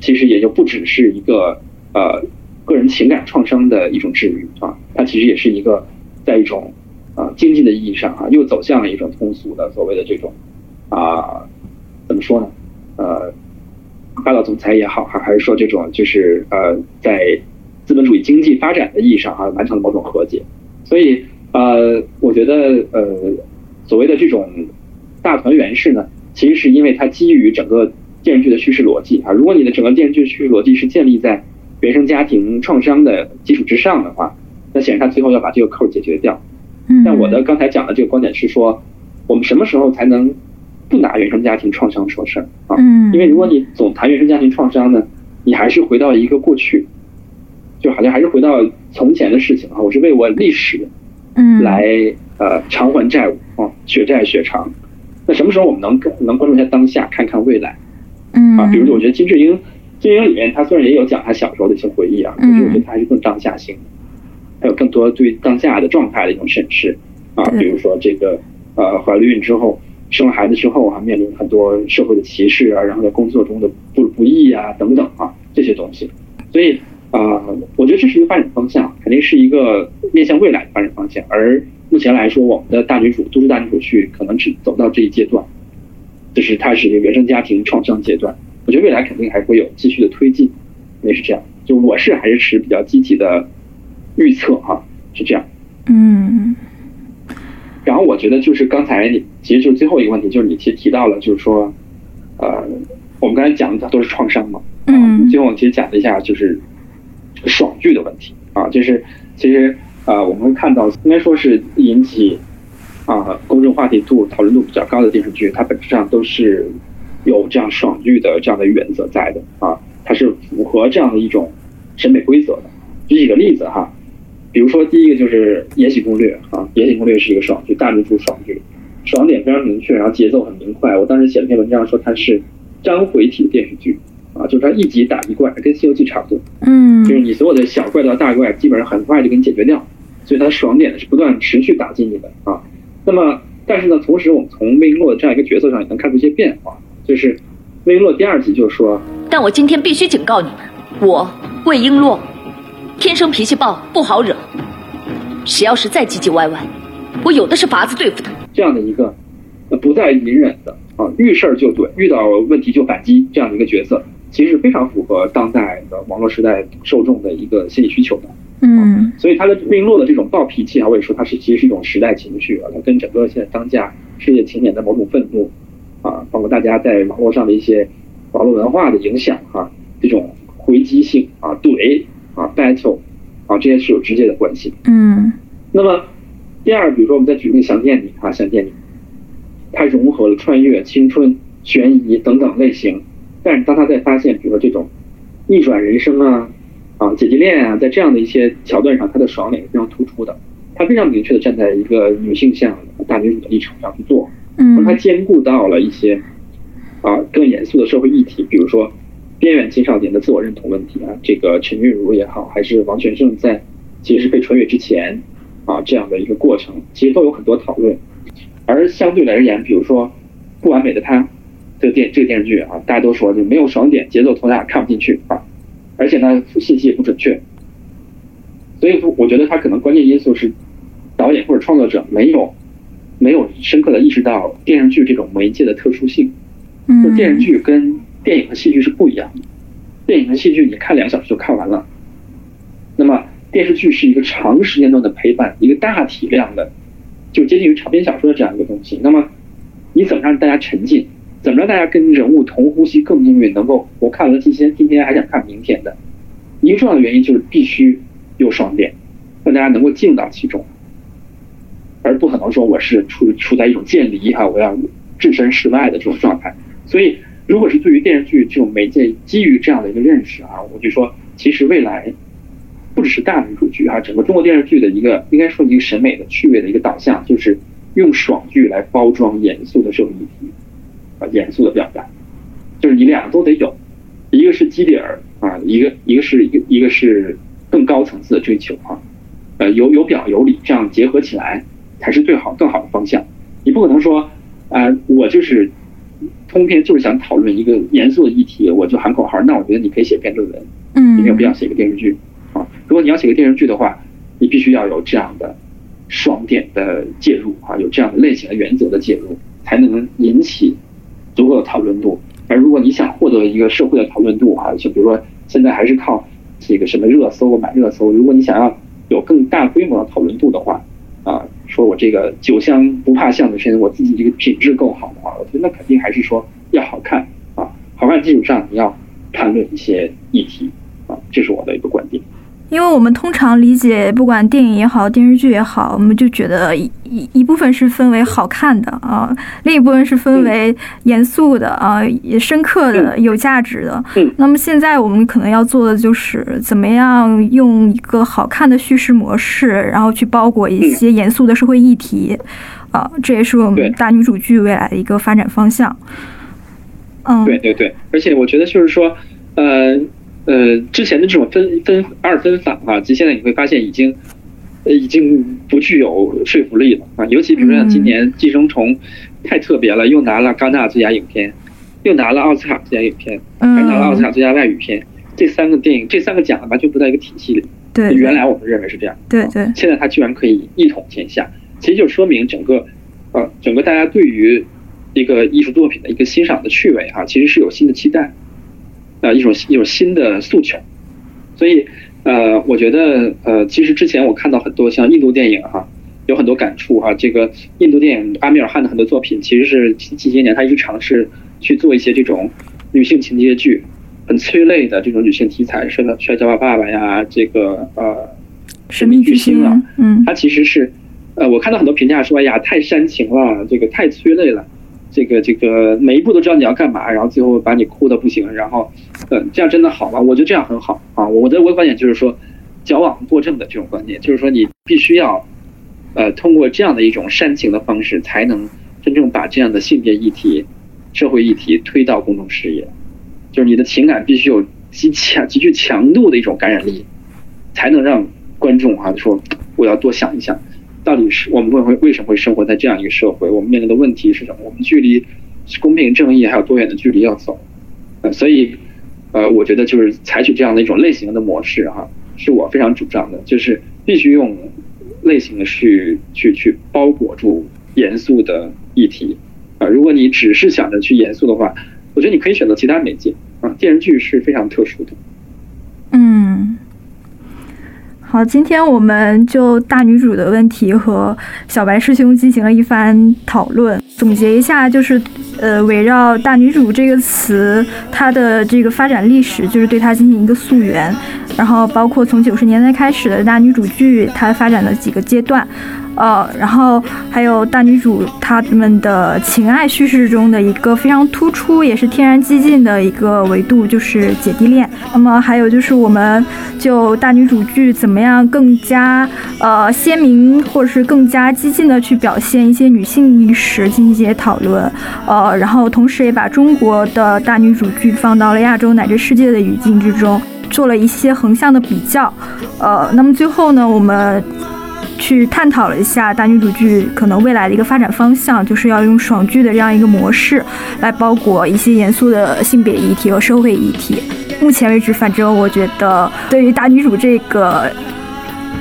其实也就不只是一个呃个人情感创伤的一种治愈啊，它其实也是一个在一种啊经济的意义上啊，又走向了一种通俗的所谓的这种啊怎么说呢？呃。霸道总裁也好，还还是说这种就是呃，在资本主义经济发展的意义上啊，完成了某种和解。所以呃，我觉得呃，所谓的这种大团圆式呢，其实是因为它基于整个电视剧的叙事逻辑啊。如果你的整个电视剧叙事逻辑是建立在原生家庭创伤的基础之上的话，那显然他最后要把这个扣解决掉。但我的刚才讲的这个观点是说，我们什么时候才能？不拿原生家庭创伤说事儿啊，因为如果你总谈原生家庭创伤呢，你还是回到一个过去，就好像还是回到从前的事情啊。我是为我历史，嗯，来呃偿还债务啊，血债血偿。那什么时候我们能能关注一下当下，看看未来？嗯啊，比如说我觉得金智英，金智英里面她虽然也有讲她小时候的一些回忆啊，可是我觉得她还是更当下性，还有更多对当下的状态的一种审视啊。比如说这个呃怀了孕之后。生了孩子之后啊，面临很多社会的歧视啊，然后在工作中的不不易啊等等啊这些东西，所以啊，我觉得这是一个发展方向，肯定是一个面向未来的发展方向。而目前来说，我们的大女主都市大女主剧可能只走到这一阶段，就是它是一个原生家庭创伤阶段。我觉得未来肯定还会有继续的推进，也是这样。就我是还是持比较积极的预测哈，是这样。嗯。然后我觉得就是刚才，其实就最后一个问题，就是你其实提到了，就是说，呃，我们刚才讲的都是创伤嘛，嗯，最后我其实讲了一下就是爽剧的问题啊，就是其实呃我们会看到，应该说是引起啊公众话题度、讨论度比较高的电视剧，它本质上都是有这样爽剧的这样的原则在的啊，它是符合这样的一种审美规则的。举几个例子哈。比如说，第一个就是《延禧攻略》啊，《延禧攻略》是一个爽剧，大女主爽剧，爽点非常明确，然后节奏很明快。我当时写了篇文章说它是章回体电视剧啊，就是它一集打一怪，跟《西游记》差不多。嗯，就是你所有的小怪到大怪，基本上很快就给你解决掉，所以它的爽点是不断持续打击你的啊。那么，但是呢，同时我们从魏璎珞的这样一个角色上也能看出一些变化，就是魏璎珞第二集就说：“但我今天必须警告你们，我魏璎珞。”天生脾气暴，不好惹。谁要是再唧唧歪歪，我有的是法子对付他。这样的一个，不再隐忍的啊，遇事儿就怼，遇到问题就反击这样的一个角色，其实非常符合当代的网络时代受众的一个心理需求的。嗯，所以他的命落的这种暴脾气啊，我也说他是其实是一种时代情绪啊，它跟整个现在当下世界青年的某种愤怒啊，包括大家在网络上的一些网络文化的影响哈，这种回击性啊，怼。啊，battle，啊，这些是有直接的关系。嗯，那么第二，比如说我们再举那个《想见你》啊，《想见你》，它融合了穿越、青春、悬疑等等类型。但是当他在发现，比如说这种逆转人生啊，啊，姐弟恋啊，在这样的一些桥段上，他的爽点是非常突出的。他非常明确的站在一个女性向大女主的立场上去做，嗯，而他兼顾到了一些啊更严肃的社会议题，比如说。边缘青少年的自我认同问题啊，这个陈韵如也好，还是王全胜在其实被穿越之前啊这样的一个过程，其实都有很多讨论。而相对而言，比如说《不完美的他》这个电这个电视剧啊，大家都说就没有爽点，节奏拖沓，看不进去啊，而且呢信息也不准确。所以说，我觉得他可能关键因素是导演或者创作者没有没有深刻的意识到电视剧这种媒介的特殊性，嗯，电视剧跟。电影和戏剧是不一样的，电影和戏剧你看两小时就看完了，那么电视剧是一个长时间段的陪伴，一个大体量的，就接近于长篇小说的这样一个东西。那么你怎么让大家沉浸？怎么让大家跟人物同呼吸共命运？能够我看了今天，今天还想看明天的。一个重要的原因就是必须有爽点，让大家能够进到其中，而不可能说我是处处在一种渐离哈，我要置身事外的这种状态。所以，如果是对于电视剧这种媒介基于这样的一个认识啊，我就说，其实未来不只是大女主剧啊，整个中国电视剧的一个应该说一个审美的趣味的一个导向，就是用爽剧来包装严肃的社会议题啊，严肃的表达，就是你两个都得有，一个是基底儿啊，一个一个是一个一个是更高层次的追求啊，呃，有有表有里，这样结合起来才是最好更好的方向。你不可能说啊，我就是。通篇就是想讨论一个严肃的议题，我就喊口号。那我觉得你可以写篇论文，嗯，你没有必要写个电视剧啊。如果你要写个电视剧的话，你必须要有这样的爽点的介入啊，有这样的类型的原则的介入，才能引起足够的讨论度。而如果你想获得一个社会的讨论度啊，就比如说现在还是靠这个什么热搜买热搜，如果你想要有更大规模的讨论度的话啊。说我这个酒香不怕巷子深，我自己这个品质够好的话，我觉得那肯定还是说要好看啊，好看基础上你要谈论一些议题啊，这是我的一个观点。因为我们通常理解，不管电影也好，电视剧也好，我们就觉得一一部分是分为好看的啊，另一部分是分为严肃的啊，也深刻的、有价值的。那么现在我们可能要做的就是怎么样用一个好看的叙事模式，然后去包裹一些严肃的社会议题啊，这也是我们大女主剧未来的一个发展方向。嗯，对对对，而且我觉得就是说，呃。呃，之前的这种分分二分法啊，其实现在你会发现已经，呃，已经不具有说服力了啊。尤其比如说像今年《寄生虫》，太特别了，又拿了戛纳最佳影片，又拿了奥斯卡最佳影片，还拿了奥斯卡最佳外语片，这三个电影，这三个奖完全不在一个体系里。对，原来我们认为是这样。对对。现在它居然可以一统天下，其实就说明整个，呃，整个大家对于一个艺术作品的一个欣赏的趣味哈，其实是有新的期待。啊，一种一种新的诉求，所以，呃，我觉得，呃，其实之前我看到很多像印度电影哈，有很多感触哈。这个印度电影阿米尔汗的很多作品，其实是近些年他一直尝试去做一些这种女性情节剧，很催泪的这种女性题材，摔摔跤吧爸爸呀，这个呃，神秘巨星啊，嗯，它其实是，呃，我看到很多评价说，哎呀，太煽情了，这个太催泪了。这个这个每一步都知道你要干嘛，然后最后把你哭的不行，然后，嗯，这样真的好吗？我觉得这样很好啊。我的我的观点就是说，矫枉过正的这种观点，就是说你必须要，呃，通过这样的一种煽情的方式，才能真正把这样的性别议题、社会议题推到公众视野。就是你的情感必须有极强、极具强度的一种感染力，才能让观众啊说我要多想一想。到底是我们为会为什么会生活在这样一个社会？我们面临的问题是什么？我们距离公平正义还有多远的距离要走？呃，所以，呃，我觉得就是采取这样的一种类型的模式哈，是我非常主张的，就是必须用类型的去去去包裹住严肃的议题啊。如果你只是想着去严肃的话，我觉得你可以选择其他媒介啊，电视剧是非常特殊的。嗯。好，今天我们就大女主的问题和小白师兄进行了一番讨论。总结一下，就是呃，围绕大女主这个词，它的这个发展历史，就是对它进行一个溯源，然后包括从九十年代开始的大女主剧，它发展的几个阶段。呃，然后还有大女主她们的情爱叙事中的一个非常突出，也是天然激进的一个维度，就是姐弟恋。那么还有就是，我们就大女主剧怎么样更加呃鲜明，或者是更加激进的去表现一些女性意识，进一些讨论。呃，然后同时也把中国的大女主剧放到了亚洲乃至世界的语境之中，做了一些横向的比较。呃，那么最后呢，我们。去探讨了一下大女主剧可能未来的一个发展方向，就是要用爽剧的这样一个模式来包裹一些严肃的性别议题和社会议题。目前为止，反正我觉得对于大女主这个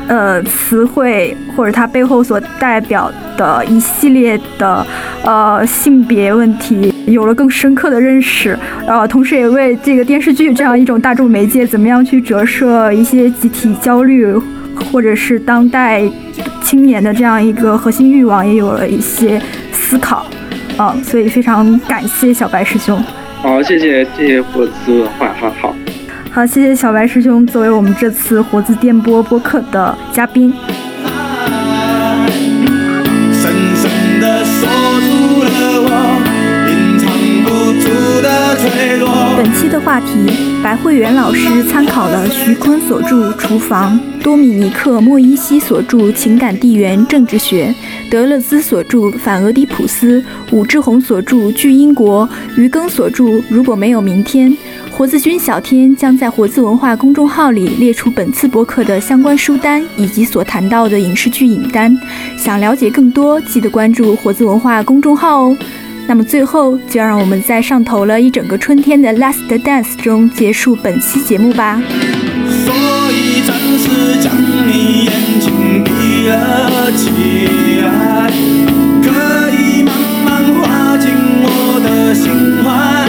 呃词汇或者它背后所代表的一系列的呃性别问题有了更深刻的认识，呃，同时也为这个电视剧这样一种大众媒介怎么样去折射一些集体焦虑。或者是当代青年的这样一个核心欲望，也有了一些思考，嗯，所以非常感谢小白师兄。好，谢谢谢谢火子文化，好好。好，谢谢小白师兄作为我们这次活字电波播客的嘉宾。本期的话题，白慧媛老师参考了徐坤所著《厨房》，多米尼克·莫伊西所著《情感地缘政治学》，德勒兹所著《反俄狄浦斯》，武志红所著《巨英国》，于庚所著《如果没有明天》。活字君小天将在活字文化公众号里列出本次播客的相关书单以及所谈到的影视剧影单。想了解更多，记得关注活字文化公众号哦。那么最后，就让我们在上头了一整个春天的《Last Dance》中结束本期节目吧。所以暂时将你眼睛闭了起来，可以慢慢滑进我的心怀。